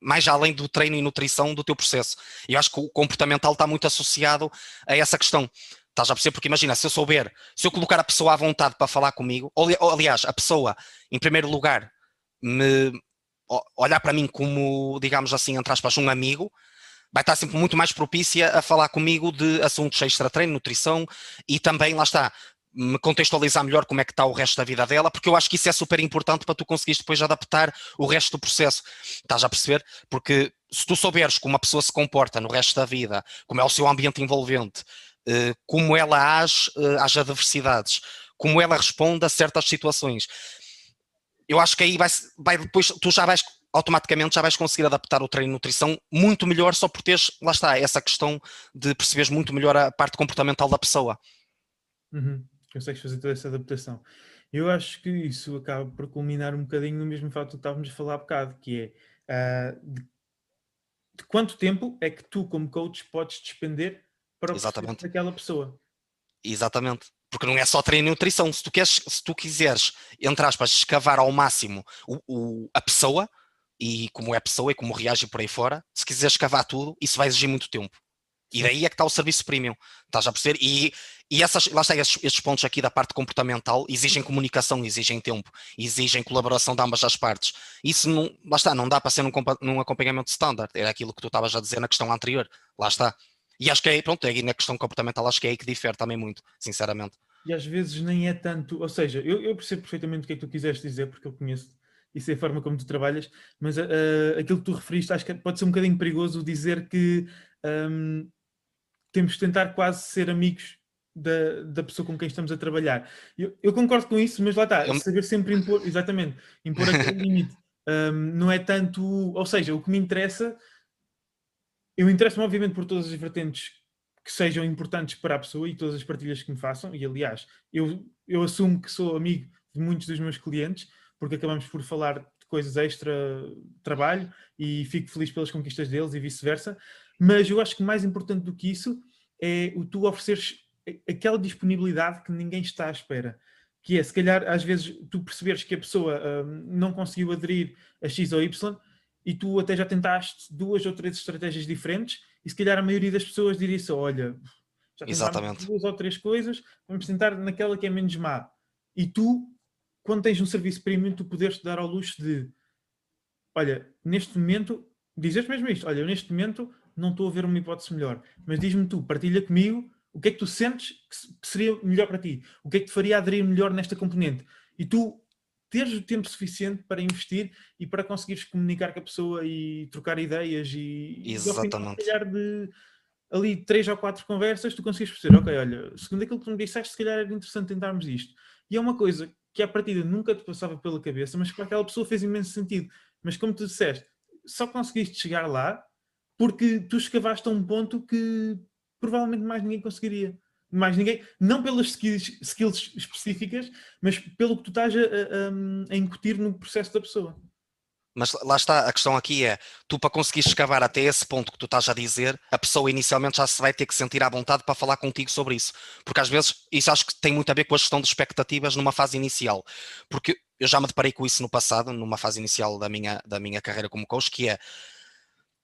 mais além do treino e nutrição do teu processo. E eu acho que o comportamental está muito associado a essa questão. Estás a perceber? Porque imagina, se eu souber, se eu colocar a pessoa à vontade para falar comigo, ou, aliás, a pessoa, em primeiro lugar, me, olhar para mim como, digamos assim, entre aspas, um amigo, vai estar sempre muito mais propícia a falar comigo de assuntos extra-treino, nutrição e também, lá está, me contextualizar melhor como é que está o resto da vida dela, porque eu acho que isso é super importante para tu conseguires depois adaptar o resto do processo. Estás a perceber? Porque se tu souberes como a pessoa se comporta no resto da vida, como é o seu ambiente envolvente, eh, como ela age eh, às adversidades, como ela responde a certas situações, eu acho que aí vai, vai depois, tu já vais automaticamente já vais conseguir adaptar o treino de nutrição muito melhor só por teres, lá está, essa questão de perceberes muito melhor a parte comportamental da pessoa. Uhum. Consegues fazer toda essa adaptação. Eu acho que isso acaba por culminar um bocadinho no mesmo fato que estávamos a falar há bocado, que é uh, de, de, quanto tempo é que tu, como coach, podes despender para o daquela pessoa. Exatamente. Porque não é só treino e nutrição. Se tu, queres, se tu quiseres, entre aspas, escavar ao máximo o, o, a pessoa, e como é a pessoa e como reage por aí fora, se quiseres escavar tudo, isso vai exigir muito tempo. E daí é que está o serviço premium. Estás a perceber? E, e essas, lá está, estes, estes, pontos aqui da parte comportamental exigem comunicação, exigem tempo, exigem colaboração de ambas as partes. Isso não, lá está, não dá para ser num, num acompanhamento standard. Era aquilo que tu estavas a dizer na questão anterior. Lá está. E acho que é, pronto, é na questão comportamental, acho que é aí que difere também muito, sinceramente. E às vezes nem é tanto, ou seja, eu, eu percebo perfeitamente o que é que tu quiseste dizer, porque eu conheço isso é a forma como tu trabalhas, mas uh, aquilo que tu referiste, acho que pode ser um bocadinho perigoso dizer que um, temos de tentar quase ser amigos da, da pessoa com quem estamos a trabalhar. Eu, eu concordo com isso, mas lá está, eu... saber sempre impor, exatamente, impor aquele limite. Um, não é tanto, ou seja, o que me interessa, eu interesso-me obviamente por todas as vertentes que sejam importantes para a pessoa e todas as partilhas que me façam, e aliás, eu, eu assumo que sou amigo de muitos dos meus clientes, porque acabamos por falar de coisas extra trabalho e fico feliz pelas conquistas deles e vice-versa, mas eu acho que mais importante do que isso é o tu ofereceres aquela disponibilidade que ninguém está à espera. Que é, se calhar, às vezes, tu perceberes que a pessoa hum, não conseguiu aderir a X ou Y e tu até já tentaste duas ou três estratégias diferentes e se calhar a maioria das pessoas diria isso, olha, já Exatamente. duas ou três coisas, vamos tentar naquela que é menos má. E tu, quando tens um serviço premium, tu poderes te dar ao luxo de, olha, neste momento, dizes mesmo isto, olha, neste momento não estou a ver uma hipótese melhor, mas diz-me tu, partilha comigo o que é que tu sentes que seria melhor para ti, o que é que te faria aderir melhor nesta componente. E tu teres o tempo suficiente para investir e para conseguires comunicar com a pessoa e trocar ideias e, Exatamente. e ao final, de ali três ou quatro conversas, tu conseguires perceber, ok, olha, segundo aquilo que tu me disseste, se calhar era interessante tentarmos isto. E é uma coisa que à partida nunca te passava pela cabeça, mas que para aquela pessoa fez imenso sentido. Mas como tu disseste, só conseguiste chegar lá porque tu escavaste a um ponto que provavelmente mais ninguém conseguiria. Mais ninguém, não pelas skills, skills específicas, mas pelo que tu estás a, a, a incutir no processo da pessoa. Mas lá está, a questão aqui é, tu para conseguir escavar até esse ponto que tu estás a dizer, a pessoa inicialmente já se vai ter que sentir à vontade para falar contigo sobre isso. Porque às vezes, isso acho que tem muito a ver com a gestão de expectativas numa fase inicial. Porque eu já me deparei com isso no passado, numa fase inicial da minha, da minha carreira como coach, que é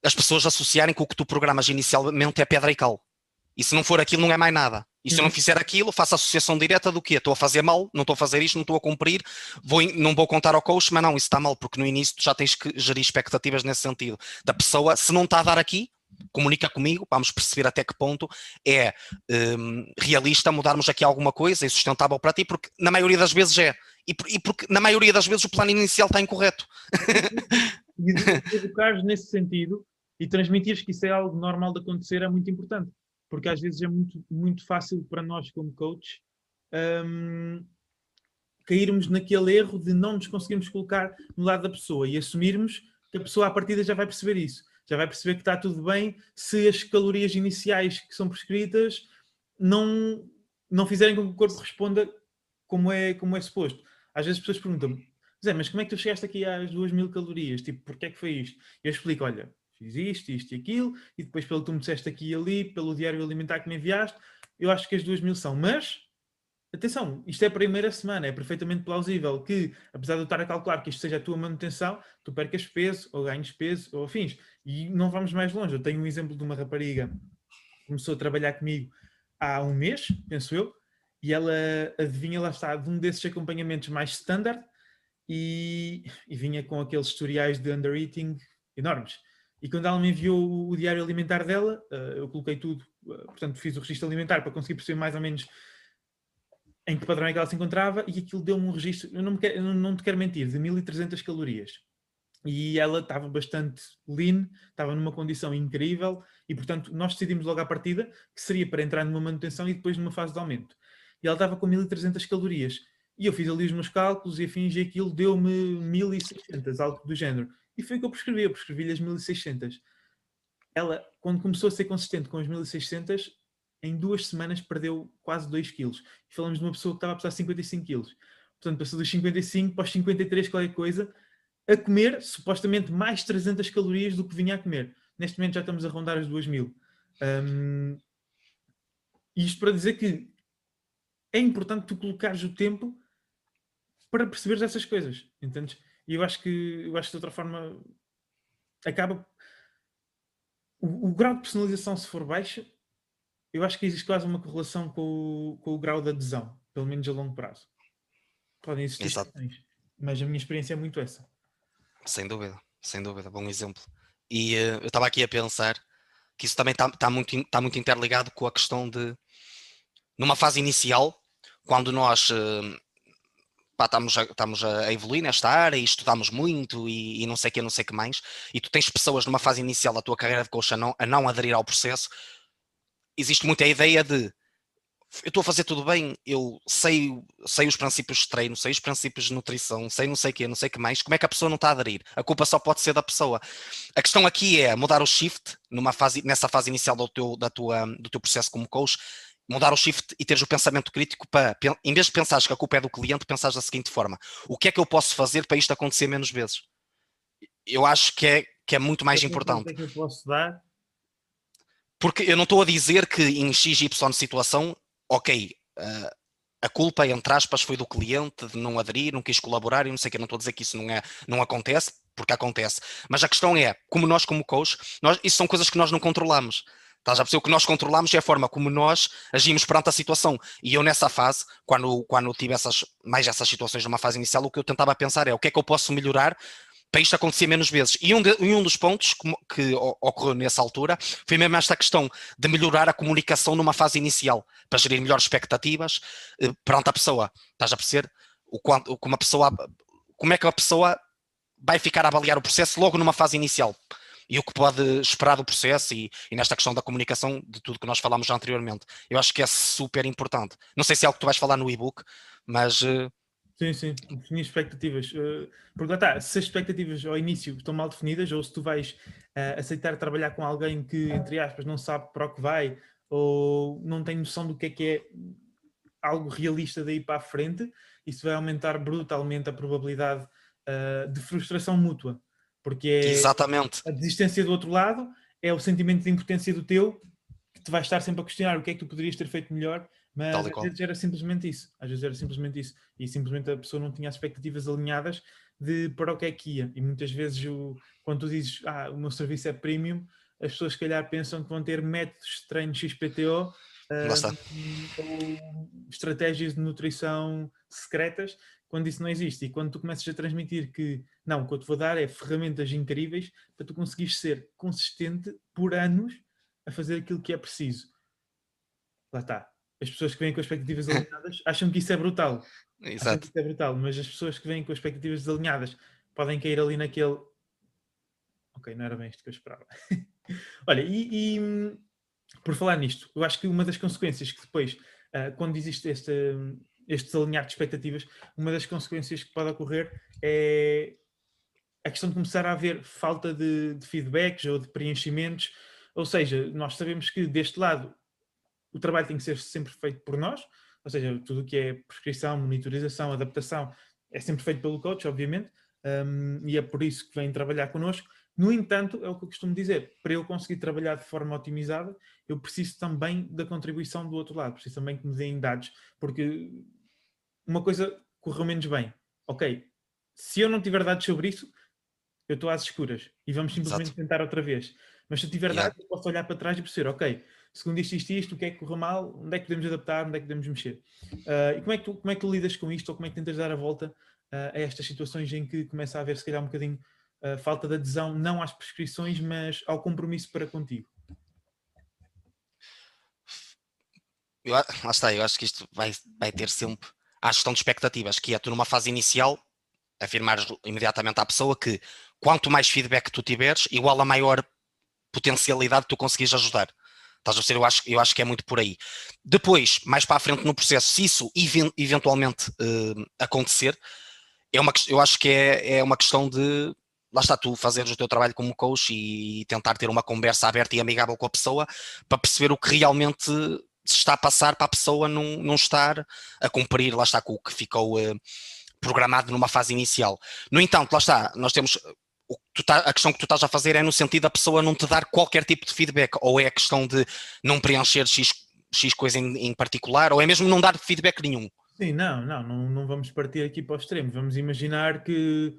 as pessoas associarem que o que tu programas inicialmente é pedra e cal. E se não for aquilo, não é mais nada. E se eu não uhum. fizer aquilo, faço associação direta do quê? Estou a fazer mal, não estou a fazer isto, não estou a cumprir, vou, não vou contar ao coach, mas não, isso está mal, porque no início tu já tens que gerir expectativas nesse sentido. Da pessoa, se não está a dar aqui, comunica comigo, vamos perceber até que ponto é um, realista mudarmos aqui alguma coisa e sustentável para ti, porque na maioria das vezes é. E, e porque na maioria das vezes o plano inicial está incorreto. E educares nesse sentido e transmitir que isso é algo normal de acontecer é muito importante, porque às vezes é muito, muito fácil para nós, como coach, um, cairmos naquele erro de não nos conseguirmos colocar no lado da pessoa e assumirmos que a pessoa à partida já vai perceber isso, já vai perceber que está tudo bem se as calorias iniciais que são prescritas não, não fizerem com que o corpo responda como é, como é suposto. Às vezes as pessoas perguntam Zé, mas como é que tu chegaste aqui às 2 mil calorias? Tipo, porquê é que foi isto? Eu explico, olha, fiz isto, isto e aquilo, e depois pelo que tu me disseste aqui e ali, pelo diário alimentar que me enviaste, eu acho que as duas mil são. Mas, atenção, isto é a primeira semana, é perfeitamente plausível que, apesar de eu estar a calcular que isto seja a tua manutenção, tu percas peso, ou ganhes peso, ou afins. E não vamos mais longe. Eu tenho um exemplo de uma rapariga que começou a trabalhar comigo há um mês, penso eu, e ela adivinha, lá está, de um desses acompanhamentos mais standard, e, e vinha com aqueles tutoriais de undereating enormes. E quando ela me enviou o diário alimentar dela, uh, eu coloquei tudo, uh, portanto fiz o registro alimentar para conseguir perceber mais ou menos em que padrão é que ela se encontrava e aquilo deu-me um registro, eu não, quero, eu não te quero mentir, de 1300 calorias. E ela estava bastante lean, estava numa condição incrível e, portanto, nós decidimos logo à partida que seria para entrar numa manutenção e depois numa fase de aumento. E ela estava com 1300 calorias. E eu fiz ali os meus cálculos e afins e aquilo deu-me 1600, algo do género. E foi o que eu prescrevi, eu prescrevi-lhe as 1600. Ela, quando começou a ser consistente com as 1600, em duas semanas perdeu quase 2 quilos. E falamos de uma pessoa que estava a pesar 55 quilos. Portanto, passou dos 55 para os 53, qualquer coisa, a comer supostamente mais 300 calorias do que vinha a comer. Neste momento já estamos a rondar as 2000. Um, isto para dizer que é importante tu colocares o tempo para perceberes essas coisas, entendes? E eu acho que, eu acho que de outra forma acaba. O, o grau de personalização, se for baixo, eu acho que existe quase uma correlação com o, com o grau de adesão, pelo menos a longo prazo. Podem existir exceções, mas a minha experiência é muito essa. Sem dúvida, sem dúvida, bom exemplo. E uh, eu estava aqui a pensar que isso também está tá muito, tá muito interligado com a questão de, numa fase inicial, quando nós uh, pá, estamos, a, estamos a evoluir nesta área e estudamos muito e, e não sei o que, não sei que mais, e tu tens pessoas numa fase inicial da tua carreira de coach a não, a não aderir ao processo, existe muita ideia de eu estou a fazer tudo bem, eu sei, sei os princípios de treino, sei os princípios de nutrição, sei não sei o que, não sei o que mais, como é que a pessoa não está a aderir? A culpa só pode ser da pessoa. A questão aqui é mudar o shift numa fase, nessa fase inicial do teu, da tua, do teu processo como coach, mudar o shift e teres o pensamento crítico para, em vez de pensares que a culpa é do cliente, pensares da seguinte forma: o que é que eu posso fazer para isto acontecer menos vezes? Eu acho que é, que é muito mais importante. O que é que eu posso dar? Porque eu não estou a dizer que em XY situação, ok, uh, a culpa, entre aspas, foi do cliente de não aderir, não quis colaborar e não sei o que, não estou a dizer que isso não, é, não acontece, porque acontece. Mas a questão é, como nós como coach, nós, isso são coisas que nós não controlamos. Estás a perceber? O que nós controlamos é a forma como nós agimos perante a situação. E eu, nessa fase, quando, quando tive essas, mais essas situações numa fase inicial, o que eu tentava pensar é o que é que eu posso melhorar para isto acontecer menos vezes. E um, de, um dos pontos que, que, ocorreu nessa altura foi mesmo esta questão de melhorar a comunicação numa fase inicial, para gerir melhores expectativas eh, perante a pessoa. Estás a perceber? O quanto, como, a pessoa, como é que a pessoa vai ficar a avaliar o processo logo numa fase inicial e o que pode esperar do processo e, e, nesta questão da comunicação, de tudo que nós falámos já anteriormente. Eu acho que é super importante. Não sei se é algo que tu vais falar no e-book, mas. Uh... Sim, sim, definir expectativas. Uh, porque lá está, se as expectativas ao início estão mal definidas, ou se tu vais uh, aceitar trabalhar com alguém que, entre aspas, não sabe para o que vai, ou não tem noção do que é que é algo realista daí para a frente, isso vai aumentar brutalmente a probabilidade de frustração mútua. Porque é Exatamente. a desistência do outro lado, é o sentimento de impotência do teu, que te vai estar sempre a questionar o que é que tu poderias ter feito melhor, mas às vezes era simplesmente isso. Às vezes era simplesmente isso. E simplesmente a pessoa não tinha as expectativas alinhadas de para o que é que ia. E muitas vezes, o, quando tu dizes, ah, o meu serviço é premium, as pessoas se calhar pensam que vão ter métodos de treino XPTO uh, ou estratégias de nutrição secretas quando isso não existe e quando tu começas a transmitir que não, o que eu te vou dar é ferramentas incríveis para tu conseguires ser consistente por anos a fazer aquilo que é preciso. Lá está. As pessoas que vêm com expectativas alinhadas acham que isso é brutal. Exato. que isso é brutal, mas as pessoas que vêm com expectativas desalinhadas podem cair ali naquele. Ok, não era bem isto que eu esperava. Olha, e, e, por falar nisto, eu acho que uma das consequências que depois, uh, quando existe esta este desalinhar de expectativas, uma das consequências que pode ocorrer é a questão de começar a haver falta de, de feedbacks ou de preenchimentos. Ou seja, nós sabemos que deste lado o trabalho tem que ser sempre feito por nós, ou seja, tudo o que é prescrição, monitorização, adaptação, é sempre feito pelo coach, obviamente, um, e é por isso que vem trabalhar connosco. No entanto, é o que eu costumo dizer, para eu conseguir trabalhar de forma otimizada, eu preciso também da contribuição do outro lado, preciso também que me deem dados, porque uma coisa correu menos bem. Ok, se eu não tiver dados sobre isso, eu estou às escuras e vamos simplesmente Exato. tentar outra vez. Mas se eu tiver yeah. dados, eu posso olhar para trás e perceber, ok, segundo isto, isto, isto, o que é que correu mal, onde é que podemos adaptar, onde é que podemos mexer. Uh, e como é, que tu, como é que tu lidas com isto ou como é que tentas dar a volta uh, a estas situações em que começa a haver, se calhar, um bocadinho uh, falta de adesão, não às prescrições, mas ao compromisso para contigo? Eu, lá está, eu acho que isto vai, vai ter sempre a gestão de expectativas, que é tu numa fase inicial afirmares imediatamente à pessoa que quanto mais feedback tu tiveres, igual a maior potencialidade tu conseguires ajudar. Estás a ser, eu acho, eu acho que é muito por aí. Depois, mais para a frente no processo, se isso eventualmente uh, acontecer, é uma, eu acho que é, é uma questão de lá está tu fazeres o teu trabalho como coach e tentar ter uma conversa aberta e amigável com a pessoa para perceber o que realmente se está a passar para a pessoa não, não estar a cumprir, lá está com o que ficou uh, programado numa fase inicial. No entanto, lá está, nós temos tá, a questão que tu estás a fazer é no sentido da pessoa não te dar qualquer tipo de feedback, ou é a questão de não preencher X, X coisa em, em particular, ou é mesmo não dar feedback nenhum. Sim, não, não, não, não vamos partir aqui para o extremo. Vamos imaginar que,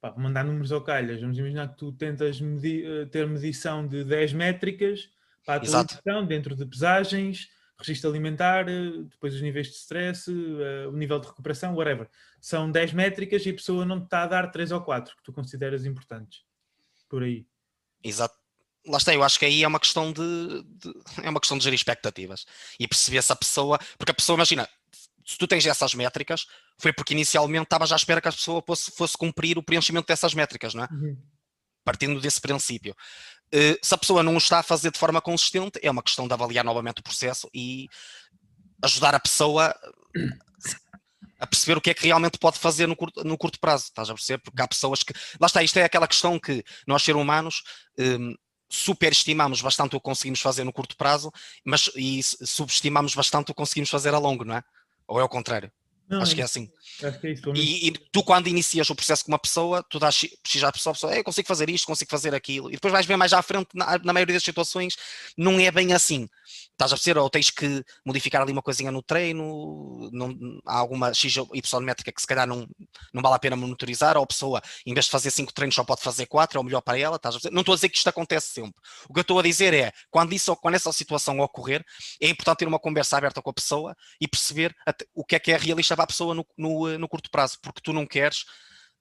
pá, mandar números ao calhas, vamos imaginar que tu tentas medir, eh, ter medição de 10 métricas para a tua dentro de pesagens, registro alimentar, eh, depois os níveis de stress, uh, o nível de recuperação, whatever. São 10 métricas e a pessoa não te está a dar 3 ou 4 que tu consideras importantes. Por aí. Exato. Lá está, eu acho que aí é uma questão de, de, é uma questão de gerir expectativas e perceber se a pessoa, porque a pessoa, imagina, se tu tens essas métricas, foi porque inicialmente estavas à espera que a pessoa fosse, fosse cumprir o preenchimento dessas métricas, não é? Uhum. Partindo desse princípio. Uh, se a pessoa não o está a fazer de forma consistente, é uma questão de avaliar novamente o processo e ajudar a pessoa a perceber o que é que realmente pode fazer no curto, no curto prazo, estás a perceber? Porque há pessoas que. Lá está, isto é aquela questão que nós, seres humanos, um, superestimamos bastante o que conseguimos fazer no curto prazo, mas e subestimamos bastante o que conseguimos fazer a longo, não é? Ou é o contrário? Não, acho é que é assim. Acho que é isso, e, e, tu, quando inicias o processo com uma pessoa, tu dás precisar à pessoa, a pessoa eu consigo fazer isto, consigo fazer aquilo, e depois vais ver mais à frente, na, na maioria das situações, não é bem assim estás a perceber, ou tens que modificar ali uma coisinha no treino, não, há alguma X Y métrica que se calhar não, não vale a pena monitorizar, ou a pessoa, em vez de fazer 5 treinos, só pode fazer 4, é o melhor para ela, estás a perceber? Não estou a dizer que isto acontece sempre. O que eu estou a dizer é, quando, isso, quando essa situação ocorrer, é importante ter uma conversa aberta com a pessoa e perceber o que é que é realista para a pessoa no, no, no curto prazo, porque tu não queres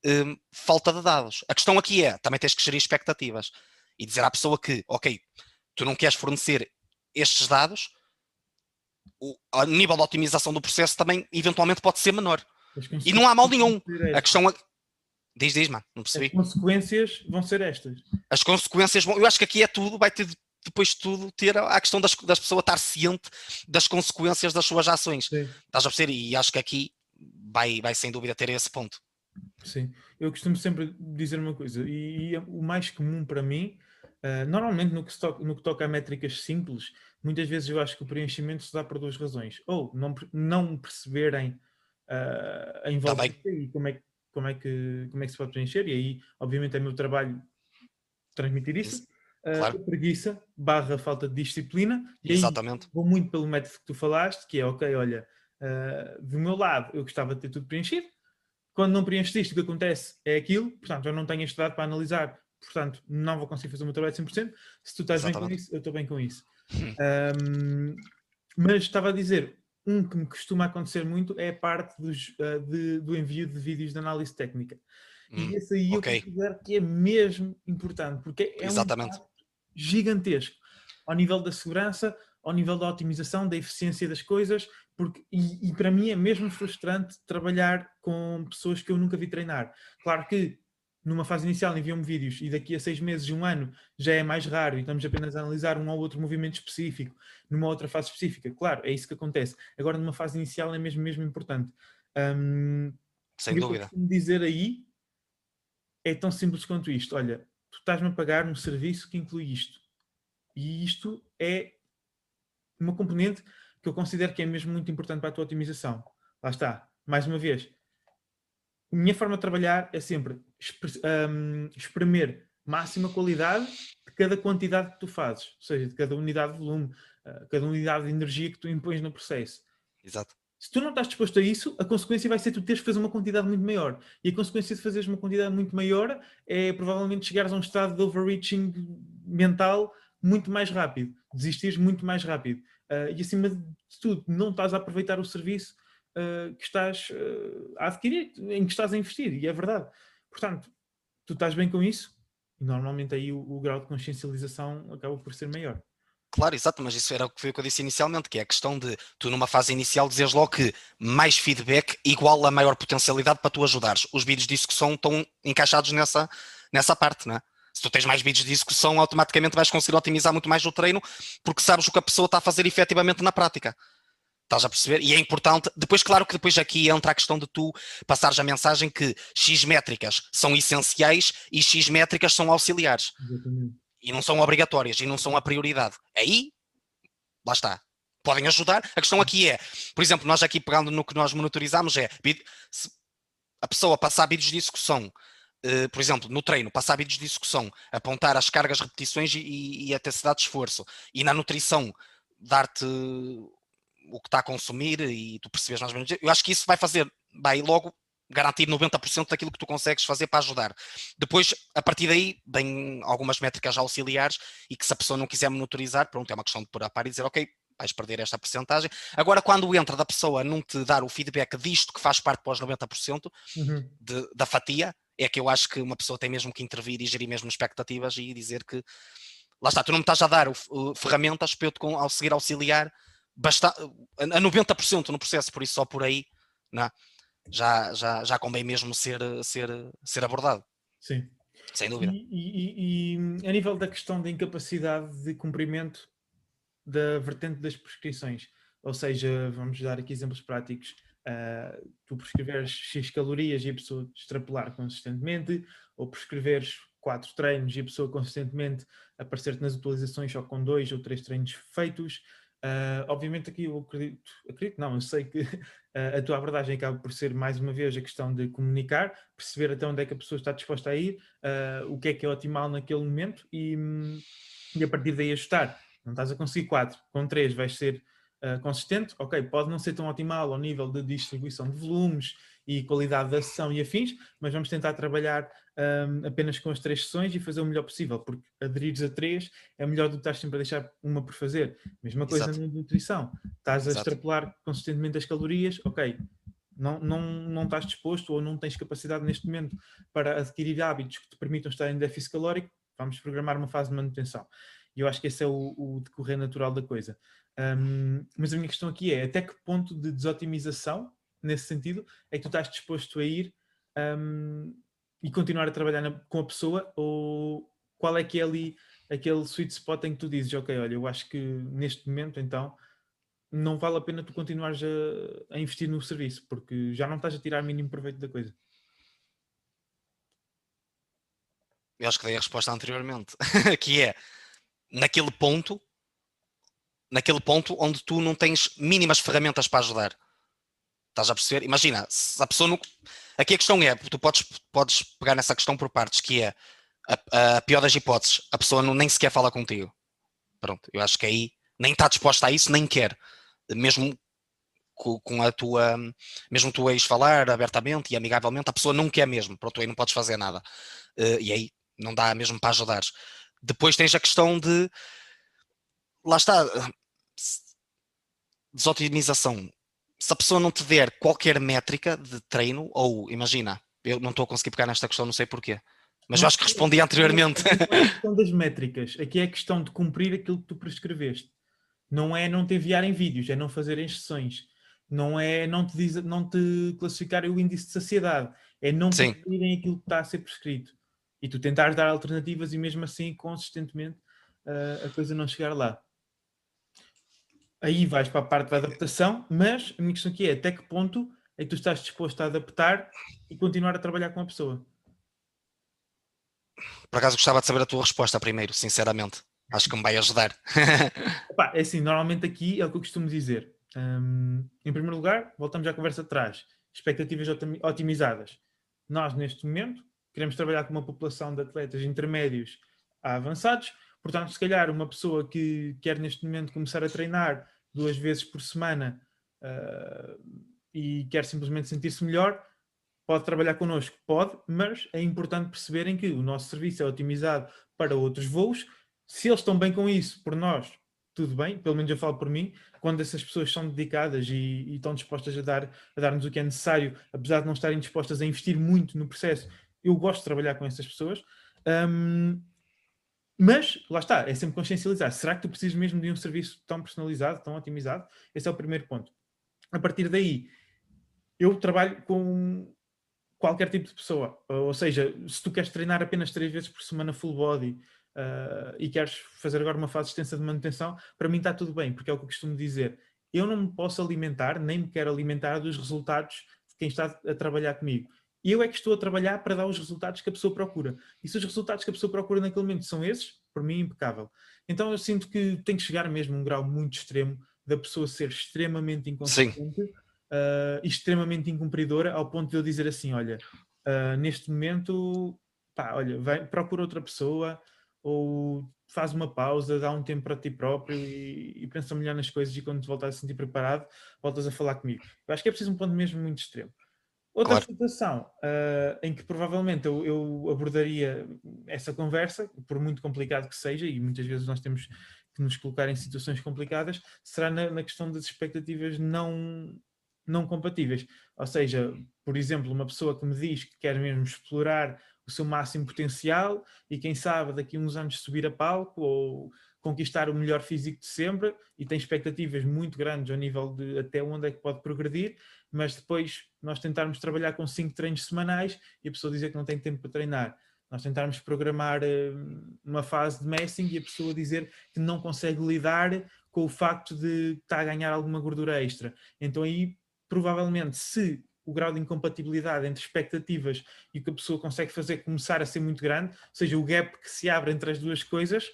um, falta de dados. A questão aqui é, também tens que gerir expectativas e dizer à pessoa que, ok, tu não queres fornecer estes dados, o a nível de otimização do processo também eventualmente pode ser menor. E não há mal nenhum. A questão é... Diz, diz, mano, não percebi. As consequências vão ser estas. As consequências vão. Eu acho que aqui é tudo, vai ter depois de tudo ter a questão das, das pessoas estar ciente das consequências das suas ações. Sim. Estás a perceber? E acho que aqui vai, vai sem dúvida ter esse ponto. Sim, eu costumo sempre dizer uma coisa, e, e o mais comum para mim Uh, normalmente, no que, toca, no que, toca, a métricas simples, muitas vezes eu acho que o preenchimento se dá por duas razões. Ou não, não perceberem uh, a envolvência tá e como é, como, é que, como é que se pode preencher, e aí, obviamente, é meu trabalho transmitir isso. Uh, claro. Preguiça barra falta de disciplina. E Exatamente. vou muito pelo método que tu falaste, que é, ok, olha, do meu lado eu gostava de ter tudo preenchido. Quando não preenches isto, o que acontece é aquilo, portanto, eu não tenho este dado para analisar portanto, não vou conseguir fazer o meu trabalho 100%. Se tu estás Exatamente. bem com isso, eu estou bem com isso. Um, mas estava a dizer, um que me costuma acontecer muito é a parte dos, uh, de, do envio de vídeos de análise técnica. Hum, e esse aí okay. eu considero que é mesmo importante, porque é Exatamente. um gigantesco ao nível da segurança, ao nível da otimização, da eficiência das coisas, porque, e, e, para mim é mesmo frustrante trabalhar com pessoas que eu nunca vi treinar. Claro que numa fase inicial enviam-me vídeos e daqui a seis meses, um ano, já é mais raro e estamos apenas a analisar um ou outro movimento específico, numa outra fase específica. Claro, é isso que acontece. Agora, numa fase inicial, é mesmo, mesmo importante. Um, Sem dúvida. O dizer aí é tão simples quanto isto. Olha, tu estás-me a pagar um serviço que inclui isto. E isto é uma componente que eu considero que é mesmo muito importante para a tua otimização. Lá está. Mais uma vez, a minha forma de trabalhar é sempre um, espremer máxima qualidade de cada quantidade que tu fazes, ou seja, de cada unidade de volume, uh, cada unidade de energia que tu impões no processo. Exato. Se tu não estás disposto a isso, a consequência vai ser tu teres que fazer uma quantidade muito maior. E a consequência de fazeres uma quantidade muito maior é provavelmente chegares a um estado de overreaching mental muito mais rápido, desistires muito mais rápido. Uh, e acima de tudo, não estás a aproveitar o serviço uh, que estás uh, a adquirir, em que estás a investir, e é verdade. Portanto, tu estás bem com isso, e normalmente aí o, o grau de consciencialização acaba por ser maior. Claro, exato, mas isso era o que eu disse inicialmente, que é a questão de tu numa fase inicial dizes logo que mais feedback igual a maior potencialidade para tu ajudares. Os vídeos de discussão estão encaixados nessa, nessa parte, não é? Se tu tens mais vídeos de discussão, automaticamente vais conseguir otimizar muito mais o treino, porque sabes o que a pessoa está a fazer efetivamente na prática. Estás a perceber? E é importante. Depois, claro que depois aqui entra a questão de tu passares a mensagem que X métricas são essenciais e X métricas são auxiliares. Exatamente. E não são obrigatórias e não são a prioridade. Aí, lá está. Podem ajudar. A questão aqui é, por exemplo, nós aqui pegando no que nós monitorizamos é a pessoa passar vídeos de execução Uh, por exemplo, no treino, passar vídeos de execução, apontar as cargas, repetições e, e a intensidade de esforço. E na nutrição, dar-te o que está a consumir e tu percebes mais ou menos. Eu acho que isso vai fazer, vai logo garantir 90% daquilo que tu consegues fazer para ajudar. Depois, a partir daí, vem algumas métricas auxiliares e que se a pessoa não quiser monitorizar, pronto, é uma questão de pôr a par e dizer, ok, vais perder esta porcentagem. Agora, quando entra da pessoa não te dar o feedback disto que faz parte para os 90% uhum. de, da fatia, é que eu acho que uma pessoa tem mesmo que intervir e gerir mesmo expectativas e dizer que lá está, tu não me estás a dar o, o, ferramentas para eu te conseguir auxiliar basta, a 90% no processo, por isso só por aí não, é? já, já, já convém mesmo ser, ser, ser abordado. Sim. Sem dúvida. E, e, e, a nível da questão da incapacidade de cumprimento da vertente das prescrições, ou seja, vamos dar aqui exemplos práticos, uh, tu prescreveres X calorias e a pessoa extrapolar consistentemente, ou prescreveres quatro treinos e a pessoa consistentemente aparecer-te nas atualizações só com dois ou três treinos feitos, Uh, obviamente aqui eu acredito, acredito não, eu sei que uh, a tua abordagem acaba por ser mais uma vez a questão de comunicar, perceber até onde é que a pessoa está disposta a ir, uh, o que é que é otimal naquele momento e, e, a partir daí ajustar. Não estás a conseguir quatro, com três vais ser consistente, ok, pode não ser tão otimal ao nível de distribuição de volumes e qualidade da sessão e afins, mas vamos tentar trabalhar um, apenas com as três sessões e fazer o melhor possível, porque aderires a três é melhor do que estás sempre a deixar uma por fazer. Mesma coisa Exato. na nutrição, estás a Exato. extrapolar consistentemente as calorias, ok, não, não, não estás disposto ou não tens capacidade neste momento para adquirir hábitos que te permitam estar em déficit calórico, vamos programar uma fase de manutenção. E eu acho que esse é o, o decorrer natural da coisa. Um, mas a minha questão aqui é até que ponto de desotimização, nesse sentido, é que tu estás disposto a ir um, e continuar a trabalhar na, com a pessoa ou qual é que é ali aquele sweet spot em que tu dizes, ok, olha, eu acho que neste momento então não vale a pena tu continuares a, a investir no serviço, porque já não estás a tirar mínimo proveito da coisa. Eu acho que dei a resposta anteriormente, que é naquele ponto, naquele ponto onde tu não tens mínimas ferramentas para ajudar. Estás a perceber? Imagina, a pessoa não. Aqui a questão é: tu podes, podes pegar nessa questão por partes, que é a, a pior das hipóteses, a pessoa não, nem sequer fala contigo. Pronto, eu acho que aí nem está disposta a isso, nem quer. Mesmo com, a tua. Mesmo tu eis falar abertamente e amigavelmente, a pessoa não quer mesmo. Pronto, aí não podes fazer nada. Uh, e aí não dá mesmo para ajudar. Depois tens a questão de. Lá está. Desotimização se a pessoa não te der qualquer métrica de treino, ou imagina, eu não estou a conseguir pegar nesta questão, não sei porquê, mas não, eu acho que respondi anteriormente. Não é a questão das métricas, aqui é a questão de cumprir aquilo que tu prescreveste. Não é não te enviarem vídeos, é não fazerem sessões. Não é não te, diz, não te classificarem o índice de saciedade, é não cumprirem aquilo que está a ser prescrito. E tu tentares dar alternativas e mesmo assim, consistentemente, uh, a coisa não chegar lá aí vais para a parte da adaptação, mas a minha questão aqui é até que ponto é que tu estás disposto a adaptar e continuar a trabalhar com a pessoa? Por acaso gostava de saber a tua resposta primeiro, sinceramente. Acho que me vai ajudar. Epá, é assim, normalmente aqui é o que eu costumo dizer. Um, em primeiro lugar, voltamos à conversa atrás. Expectativas otimizadas. Nós, neste momento, queremos trabalhar com uma população de atletas intermédios a avançados. Portanto, se calhar uma pessoa que quer neste momento começar a treinar duas vezes por semana uh, e quer simplesmente sentir-se melhor, pode trabalhar connosco? Pode, mas é importante perceberem que o nosso serviço é otimizado para outros voos. Se eles estão bem com isso, por nós, tudo bem, pelo menos eu falo por mim, quando essas pessoas são dedicadas e, e estão dispostas a dar a dar-nos o que é necessário, apesar de não estarem dispostas a investir muito no processo, eu gosto de trabalhar com essas pessoas. Um, mas, lá está, é sempre consciencializar. Será que tu precisas mesmo de um serviço tão personalizado, tão otimizado? Esse é o primeiro ponto. A partir daí, eu trabalho com qualquer tipo de pessoa. Ou seja, se tu queres treinar apenas três vezes por semana full body uh, e queres fazer agora uma fase extensa de manutenção, para mim está tudo bem, porque é o que eu costumo dizer. Eu não me posso alimentar, nem me quero alimentar dos resultados de quem está a trabalhar comigo. Eu é que estou a trabalhar para dar os resultados que a pessoa procura. E se os resultados que a pessoa procura naquele momento são esses, por mim, impecável. Então eu sinto que tem que chegar mesmo a um grau muito extremo da pessoa ser extremamente inconsciente uh, e extremamente incumpridora, ao ponto de eu dizer assim: olha, uh, neste momento, pá, olha, vai, procura outra pessoa ou faz uma pausa, dá um tempo para ti próprio e, e pensa melhor nas coisas e quando te voltas a sentir preparado, voltas a falar comigo. Eu acho que é preciso um ponto mesmo muito extremo. Outra claro. situação uh, em que provavelmente eu, eu, abordaria essa conversa, por muito complicado que seja, e muitas vezes nós temos que nos colocar em situações complicadas, será na, na questão das expectativas não, não compatíveis. Ou seja, por exemplo, uma pessoa que me diz que quer mesmo explorar o seu máximo potencial e quem sabe daqui a uns anos subir a palco ou conquistar o melhor físico de sempre e tem expectativas muito grandes ao nível de até onde é que pode progredir, mas depois nós tentarmos trabalhar com cinco treinos semanais e a pessoa dizer que não tem tempo para treinar. Nós tentarmos programar uh, uma fase de messing e a pessoa dizer que não consegue lidar com o facto de estar a ganhar alguma gordura extra. Então aí, provavelmente, se o grau de incompatibilidade entre expectativas e o que a pessoa consegue fazer começar a ser muito grande, ou seja, o gap que se abre entre as duas coisas,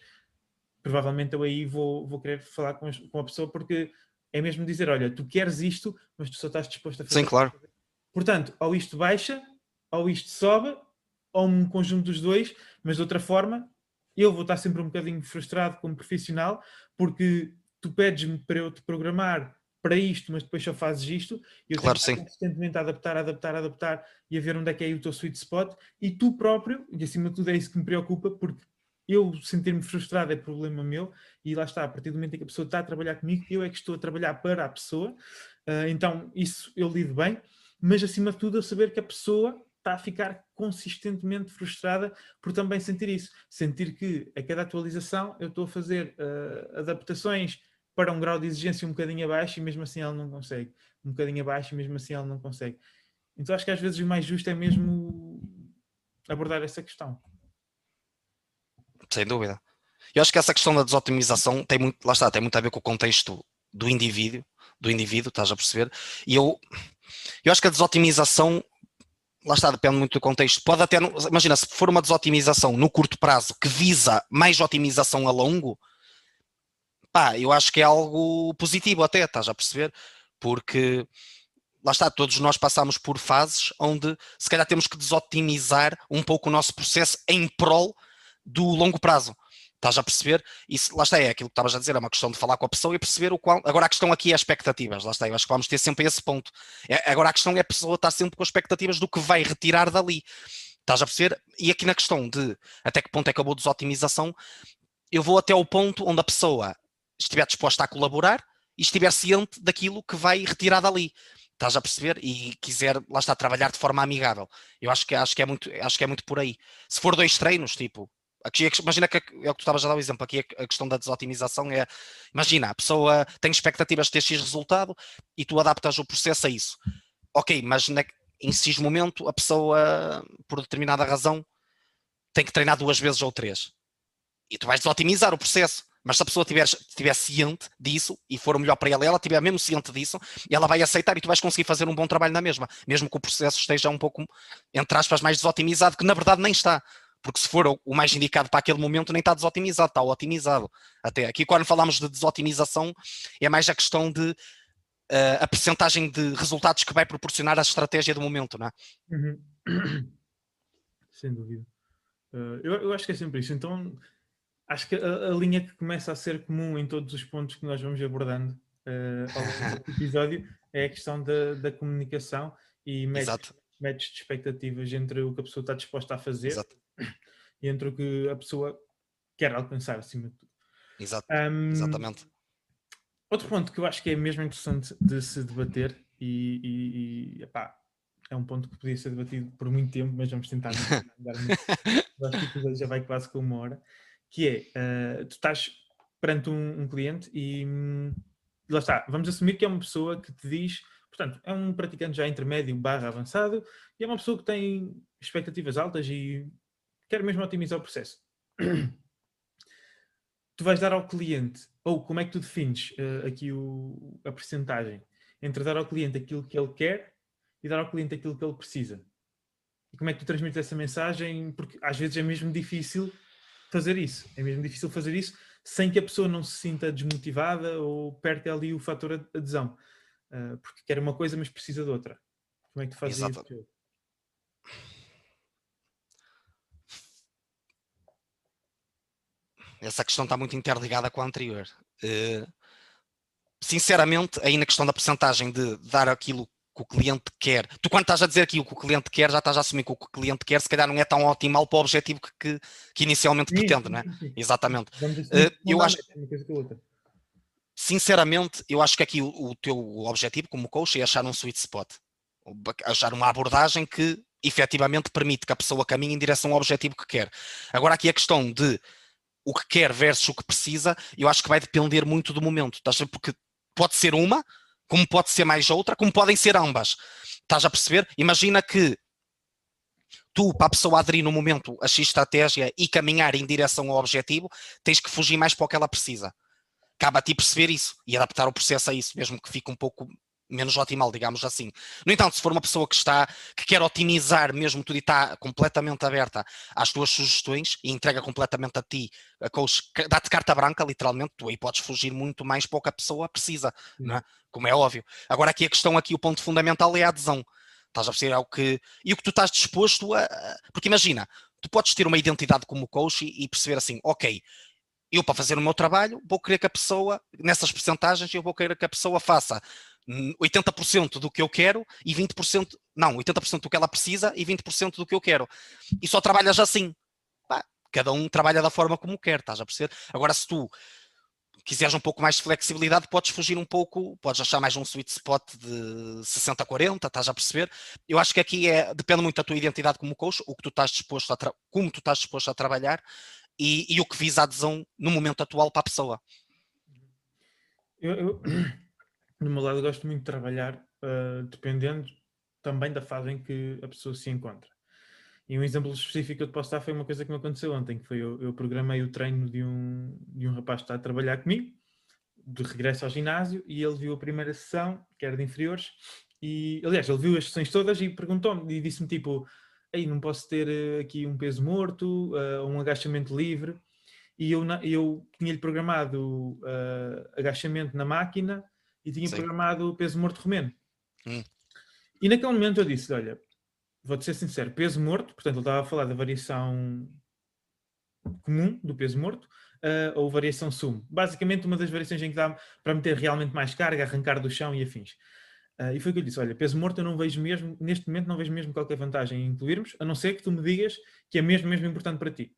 provavelmente eu aí vou, vou querer falar com, com a pessoa porque é mesmo dizer, olha, tu queres isto, mas tu só estás disposto a fazer. Sim, claro. Portanto, ou isto baixa, ou isto sobe, ou um conjunto dos dois, mas de outra forma, eu vou estar sempre um bocadinho frustrado como profissional, porque tu pedes-me para eu te programar para isto, mas depois só fazes isto, e eu claro, tenho que constantemente adaptar, adaptar, adaptar e a ver onde é que é o teu sweet spot, e tu próprio, e acima de tudo é isso que me preocupa, porque eu sentir-me frustrado é problema meu, e lá está, a partir do momento em que a pessoa está a trabalhar comigo, eu é que estou a trabalhar para a pessoa, uh, então isso eu lido bem, mas acima de tudo eu saber que a pessoa está a ficar consistentemente frustrada por também sentir isso, sentir que a cada atualização eu estou a fazer uh, adaptações para um grau de exigência um bocadinho abaixo e mesmo assim ela não consegue, um bocadinho abaixo e mesmo assim ela não consegue. Então acho que às vezes o mais justo é mesmo abordar essa questão sem dúvida. Eu acho que essa questão da desotimização tem muito, lá está, tem muito a ver com o contexto do indivíduo, do indivíduo, estás a perceber? E eu, eu acho que a desotimização, lá está, depende muito do contexto. Pode até, imagina, se for uma desotimização no curto prazo que visa mais otimização a longo, pá, eu acho que é algo positivo até, estás a perceber? Porque lá está, todos nós passamos por fases onde se calhar temos que desotimizar um pouco o nosso processo em prol do longo prazo. Estás a perceber? Isso, lá está, é aquilo que estavas a dizer, é uma questão de falar com a pessoa e perceber o qual. Agora a questão aqui é expectativas, lá está, eu acho que vamos ter sempre esse ponto. É, agora a questão é a pessoa estar sempre com expectativas do que vai retirar dali. Estás a perceber? E aqui na questão de até que ponto é que eu desotimização, eu vou até o ponto onde a pessoa estiver disposta a colaborar e estiver ciente daquilo que vai retirar dali. Estás a perceber? E quiser, lá está, trabalhar de forma amigável. Eu acho que, acho que, é, muito, acho que é muito por aí. Se for dois treinos, tipo, Aqui, imagina que é o que tu estavas a dar o exemplo, aqui a questão da desotimização é, imagina, a pessoa tem expectativas de ter X resultado e tu adaptas o processo a isso. Ok, mas na, em X momento a pessoa, por determinada razão, tem que treinar duas vezes ou três. E tu vais desotimizar o processo. Mas se a pessoa estiver, estiver ciente disso e for o melhor para ela, ela estiver mesmo ciente disso, ela vai aceitar e tu vais conseguir fazer um bom trabalho na mesma, mesmo que o processo esteja um pouco, entre aspas, mais desotimizado, que na verdade nem está porque se for o mais indicado para aquele momento nem está desotimizado, está otimizado. Até aqui quando falamos de desotimização é mais a questão de uh, a percentagem de resultados que vai proporcionar a estratégia do momento, não é? Uhum. Sem dúvida. Uh, eu, eu, acho que é sempre isso. Então acho que a, a, linha que começa a ser comum em todos os pontos que nós vamos abordando uh, ao longo do episódio é a questão da, da comunicação e métodos, métodos de expectativas entre o que a pessoa está disposta a fazer Exato entre o que a pessoa quer alcançar acima de tudo. Exato. Um, Exatamente. Outro ponto que eu acho que é mesmo interessante de se debater e, e, e epá, é um ponto que podia ser debatido por muito tempo, mas vamos tentar dar acho que já vai quase com uma hora, que é, uh, tu estás perante um, um cliente e hum, lá está, vamos assumir que é uma pessoa que te diz, portanto, é um praticante já intermédio barra avançado e é uma pessoa que tem expectativas altas e quer mesmo otimizar o processo. tu vais dar ao cliente, ou como é que tu defines uh, aqui o, a percentagem entre dar ao cliente aquilo que ele quer e dar ao cliente aquilo que ele precisa? E como é que tu transmites essa mensagem? Porque às vezes é mesmo difícil fazer isso. É mesmo difícil fazer isso sem que a pessoa não se sinta desmotivada ou perca ali o fator adesão. Uh, porque quer uma coisa, mas precisa de outra. Como é que tu fazes Exato. isso? Essa questão está muito interligada com a anterior. Uh, sinceramente, aí na questão da porcentagem de dar aquilo que o cliente quer, tu quando estás a dizer aqui o que o cliente quer, já estás a assumir que o que o cliente quer, se calhar não é tão optimal para o objetivo que, que, que inicialmente sim, pretende, sim, não é? Sim. Exatamente. Uh, eu acho, sinceramente, eu acho que aqui o, o, teu objetivo como coach é achar um sweet spot, achar uma abordagem que efetivamente permite que a pessoa caminhe em direção ao objetivo que quer. Agora aqui a questão de o que quer versus o que precisa, eu acho que vai depender muito do momento, estás a? Porque pode ser uma, como pode ser mais outra, como podem ser ambas. Estás a perceber? Imagina que tu, para a pessoa aderir no momento a X estratégia e caminhar em direção ao objetivo, tens que fugir mais para o que ela precisa. Cabe a ti perceber isso e adaptar o processo a isso, mesmo que fique um pouco menos optimal, digamos assim. No entanto, se for uma pessoa que está, que quer otimizar mesmo tudo e está completamente aberta às tuas sugestões e entrega completamente a ti, a coach, dá-te carta branca, literalmente, tu aí podes fugir muito mais para o que a pessoa precisa, não é? como é óbvio. Agora aqui a questão, aqui o ponto fundamental é a adesão. Estás a perceber? É o que, e o que tu estás disposto a... Porque imagina, tu podes ter uma identidade como coach e, e perceber assim, ok, eu para fazer o meu trabalho vou querer que a pessoa, nessas percentagens, eu vou querer que a pessoa faça 80% do que eu quero e 20%, não, 80% do que ela precisa e 20% do que eu quero. E só trabalhas assim. Cada um trabalha da forma como quer, estás a perceber? Agora, se tu quiseres um pouco mais de flexibilidade, podes fugir um pouco, podes achar mais um sweet spot de 60-40, estás a perceber? Eu acho que aqui é, depende muito da tua identidade como coach, o que tu estás disposto a como tu estás disposto a trabalhar e, e o que visa a adesão no momento atual para a pessoa. Eu, no meu lado, gosto muito de trabalhar uh, dependendo também da fase em que a pessoa se encontra. E um exemplo específico que eu te posso dar foi uma coisa que me aconteceu ontem, que foi eu, eu programei o treino de um, de um rapaz que está a trabalhar comigo, de regresso ao ginásio, e ele viu a primeira sessão, que era de inferiores, e aliás, ele viu as sessões todas e perguntou-me, e disse-me tipo, ei, não posso ter uh, aqui um peso morto, uh, um agachamento livre, e eu, eu tinha-lhe programado uh, agachamento na máquina, e tinha Sim. programado o peso morto romeno. Hum. E naquele momento eu disse: Olha, vou-te ser sincero, peso morto, portanto, ele estava a falar da variação comum do peso morto uh, ou variação sumo. Basicamente, uma das variações em que dá para meter realmente mais carga, arrancar do chão e afins. Uh, e foi o que eu disse: olha, peso morto eu não vejo mesmo, neste momento, não vejo mesmo qualquer vantagem em incluirmos, a não ser que tu me digas que é mesmo, mesmo importante para ti.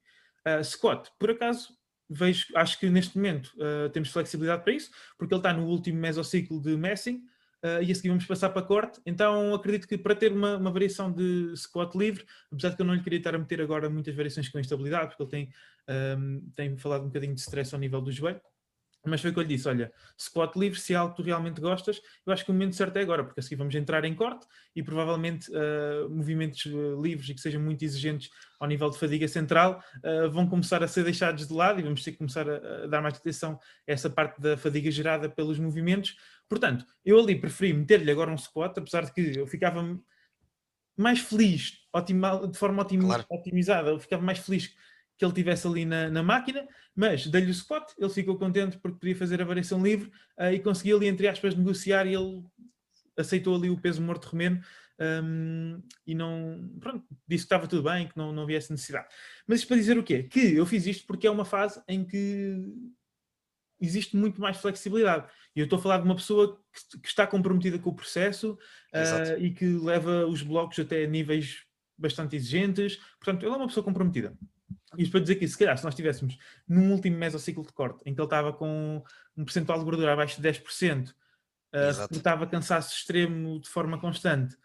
Uh, squat, por acaso, vejo, acho que neste momento uh, temos flexibilidade para isso, porque ele está no último mesociclo de messing uh, e a seguir vamos passar para corte. Então acredito que para ter uma, uma, variação de squat livre, apesar de que eu não lhe queria estar a meter agora muitas variações com instabilidade, porque ele tem, um, tem falado um bocadinho de stress ao nível do joelho. Mas foi o que eu lhe disse: olha, squat livre, se é algo que tu realmente gostas, eu acho que o momento certo é agora, porque assim vamos entrar em corte e provavelmente uh, movimentos uh, livres e que sejam muito exigentes ao nível de fadiga central uh, vão começar a ser deixados de lado e vamos ter que começar a, a, dar mais atenção a essa parte da fadiga gerada pelos movimentos. Portanto, eu ali preferi meter-lhe agora um squat, apesar de que eu ficava mais feliz, optimal, de forma otim, claro. otimizada, eu ficava mais feliz que ele tivesse ali na, na máquina, mas dei-lhe o spot, ele ficou contente porque podia fazer a variação livre uh, e conseguiu ali, entre aspas, negociar e ele aceitou ali o peso morto romeno um, e não, pronto, disse que estava tudo bem, que não, não havia essa necessidade. Mas isto para dizer o quê? Que eu fiz isto porque é uma fase em que existe muito mais flexibilidade. E eu estou a falar de uma pessoa que, que está comprometida com o processo uh, e que leva os blocos até níveis bastante exigentes. Portanto, ela é uma pessoa comprometida. Isto para dizer que, se calhar, se nós estivéssemos num último mesociclo de corte, em que ele estava com um percentual de gordura abaixo de 10%, uh, reportava cansaço extremo de forma constante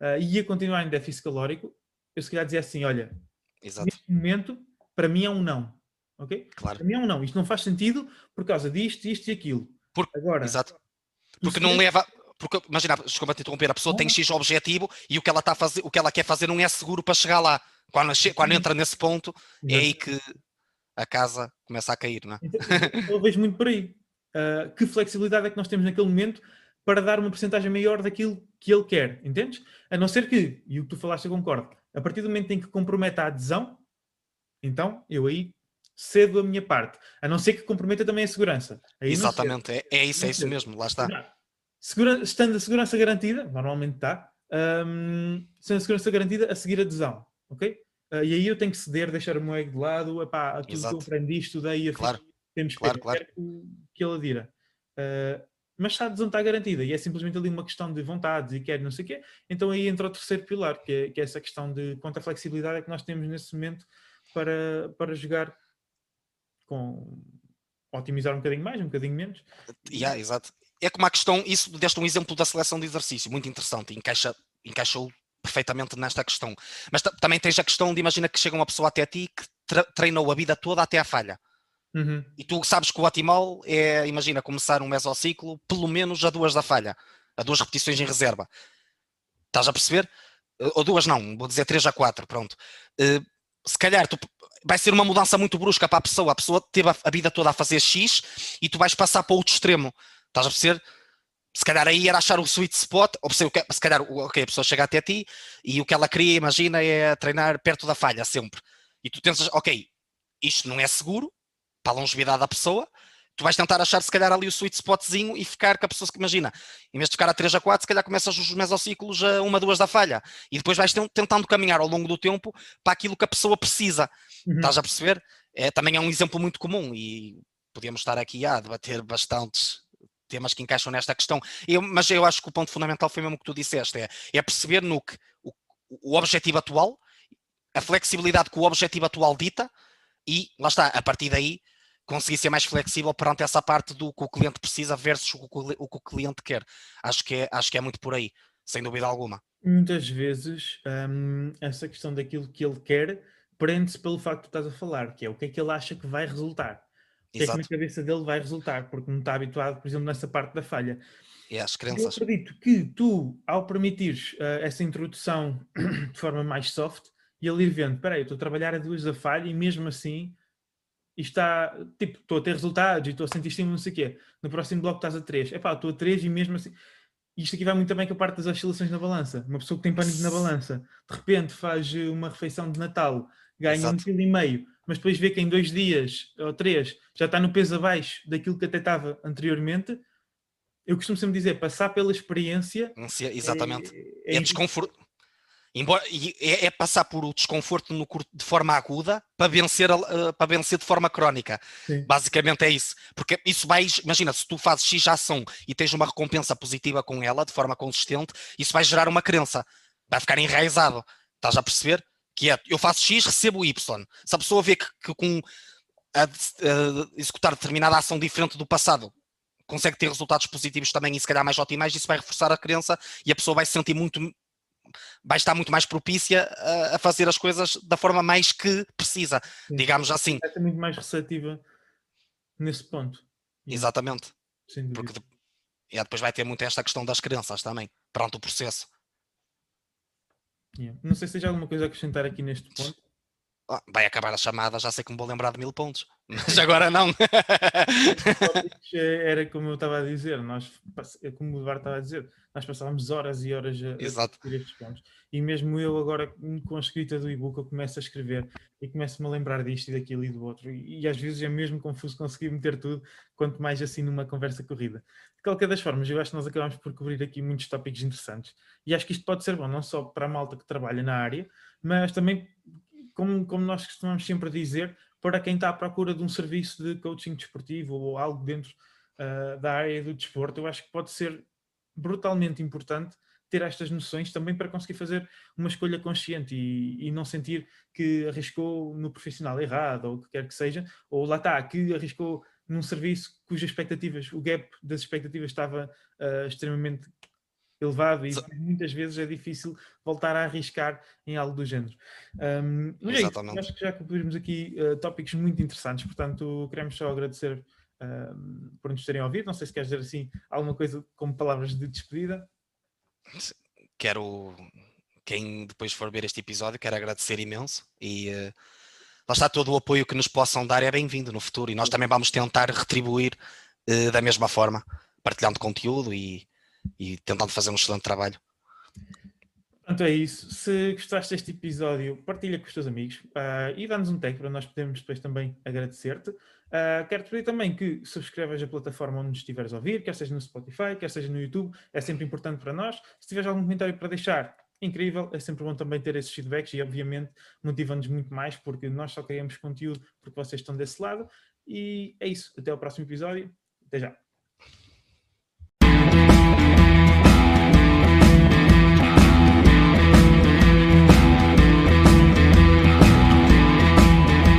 uh, e ia continuar em déficit calórico, eu se calhar dizia assim, olha, Exato. neste momento, para mim é um não. Ok? Claro. Para mim é um não. Isto não faz sentido por causa disto, isto e aquilo. Por... Agora, Exato. Porque não leva, porque imagina, desculpa te interromper, a pessoa tem X objetivo e o que ela está a fazer, o que ela quer fazer não é seguro para chegar lá. Quando, quando entra nesse ponto, é aí que a casa começa a cair, não é? Então, eu vejo muito por aí. Uh, que flexibilidade é que nós temos naquele momento para dar uma porcentagem maior daquilo que ele quer, entendes? A não ser que, e o que tu falaste eu concordo, a partir do momento em que comprometa a adesão, então eu aí cedo a minha parte, a não ser que comprometa também a segurança. Aí Exatamente, é, é, isso, é isso mesmo, lá está. Segura, estando a segurança garantida, normalmente está, um, estando a segurança garantida, a seguir adesão, ok? Uh, e aí eu tenho que ceder, deixar o meu ego de lado, epá, aquilo Exato. que eu aprendi, estudei, claro. temos que claro, claro. Que, que ele adira. Uh, mas a adesão está garantida e é simplesmente ali uma questão de vontades e quer não sei o quê, então aí entra o terceiro pilar, que é, que é essa questão de quanta flexibilidade é que nós temos nesse momento para, para jogar com otimizar um bocadinho mais, um bocadinho menos. Yeah, exato é como a questão, isso deste um exemplo da seleção de exercício, muito interessante, encaixa, encaixou perfeitamente nesta questão. Mas também tens a questão de imagina que chega uma pessoa até ti que treinou a vida toda até à falha. Uhum. E tu sabes que o otimal é, imagina, começar um mesociclo pelo menos a duas da falha, a duas repetições em reserva. Estás a perceber? Ou duas não, vou dizer três a quatro, pronto. Uh, se calhar tu, vai ser uma mudança muito brusca para a pessoa. A pessoa teve a, a vida toda a fazer X e tu vais passar para outro extremo. Estás a perceber? Se calhar aí era achar o sweet spot, ou se calhar okay, a pessoa chega até ti e o que ela queria, imagina, é treinar perto da falha sempre. E tu tens, ok, isto não é seguro para a longevidade da pessoa, tu vais tentar achar se calhar ali o sweet spotzinho e ficar com a pessoa que imagina, em vez de ficar a 3 a 4, se calhar começas os mesociclos a 1 a 2 da falha e depois vais tentando caminhar ao longo do tempo para aquilo que a pessoa precisa. Uhum. Estás a perceber? É, também é um exemplo muito comum e podíamos estar aqui a debater bastantes temas que encaixam nesta questão. Eu, mas eu acho que o ponto fundamental foi mesmo o que tu disseste: é, é perceber no que o, o objetivo atual, a flexibilidade que o objetivo atual dita, e lá está, a partir daí conseguir ser mais flexível perante essa parte do que o cliente precisa versus o que o, que o cliente quer. Acho que, é, acho que é muito por aí, sem dúvida alguma. Muitas vezes hum, essa questão daquilo que ele quer prende-se pelo facto que tu estás a falar, que é o que é que ele acha que vai resultar que é que na cabeça dele vai resultar, porque não está habituado, por exemplo, nessa parte da falha. E as crenças. Eu acredito que tu, ao permitires uh, essa introdução de forma mais soft, e ele ir vendo, espera aí, eu estou a trabalhar a duas da falha e mesmo assim está, tipo, estou a ter resultados e estou a sentir estímulo, não sei o quê. No próximo bloco estás a três. É pá, estou a três e mesmo assim... Isto aqui vai muito também com a parte das oscilações na balança. Uma pessoa que tem pânico na balança, de repente faz uma refeição de Natal, ganha Exato. um quilo e meio, mas depois vê que em dois dias ou três já está no peso abaixo daquilo que até estava anteriormente, eu costumo sempre dizer, passar pela experiência. Exatamente. É, é, é desconforto. Embora, é, é, passar por o desconforto no, de forma aguda para vencer, uh, para vencer de forma crónica. Sim. Basicamente é isso. Porque isso vai, imagina, se tu fazes X ação e tens uma recompensa positiva com ela de forma consistente, isso vai gerar uma crença. Vai ficar enraizado. Estás a perceber? Que é eu faço X, recebo Y. Se a pessoa vê que, que com a, a, executar determinada ação diferente do passado consegue ter resultados positivos também e se calhar mais otimais, isso vai reforçar a crença e a pessoa vai se sentir muito vai estar muito mais propícia a, a fazer as coisas da forma mais que precisa, Sim. digamos assim. Vai ser muito mais receptiva nesse ponto. Exatamente. Porque e depois vai ter muito esta questão das crenças também, pronto o processo. Yeah. Não sei se tens alguma coisa a acrescentar aqui neste ponto. Ah, vai acabar a chamada, já sei que me vou lembrar de mil pontos, mas agora não. Era como eu estava a dizer, nós, é como o Eduardo estava a dizer, nós passávamos horas e horas a, Exato. a estes pontos. E mesmo eu agora, com a escrita do e-book, eu começo a escrever e começo-me a lembrar disto e daquilo e do outro. E, e, às vezes é mesmo confuso conseguir meter tudo, quanto mais assim numa conversa corrida. De qualquer das formas, eu acho que nós acabamos por cobrir aqui muitos tópicos interessantes. E acho que isto pode ser bom, não só para a malta que trabalha na área, mas também como, como nós costumamos sempre dizer, para quem está à procura de um serviço de coaching desportivo ou algo dentro uh, da área do desporto, eu acho que pode ser brutalmente importante ter estas noções também para conseguir fazer uma escolha consciente e, e não sentir que arriscou no profissional errado ou o que quer que seja, ou lá está, que arriscou num serviço cujas expectativas, o gap das expectativas estava uh, extremamente elevado e muitas vezes é difícil voltar a arriscar em algo do género. Um, mas é acho que já cobrimos aqui uh, tópicos muito interessantes, portanto queremos só agradecer por nos terem ouvido. Não sei se queres dizer assim alguma coisa como palavras de despedida. Quero, quem depois for ver este episódio, quero agradecer imenso e uh, lá está todo o apoio que nos possam dar é bem-vindo no futuro e nós também vamos tentar retribuir uh, da mesma forma, partilhando conteúdo e, e tentando fazer um excelente trabalho. Portanto, é isso. Se gostaste deste episódio, partilha com os teus amigos uh, e dá-nos um tag para nós podermos depois também agradecer-te. Uh, Quero-te pedir também que subscrevas a plataforma onde estiveres a ouvir, quer seja no Spotify, quer seja no YouTube, é sempre importante para nós. Se tiveres algum comentário para deixar, incrível, é sempre bom também ter esses feedbacks e obviamente motiva-nos muito mais porque nós só criamos conteúdo porque vocês estão desse lado. E é isso, até ao próximo episódio, até já.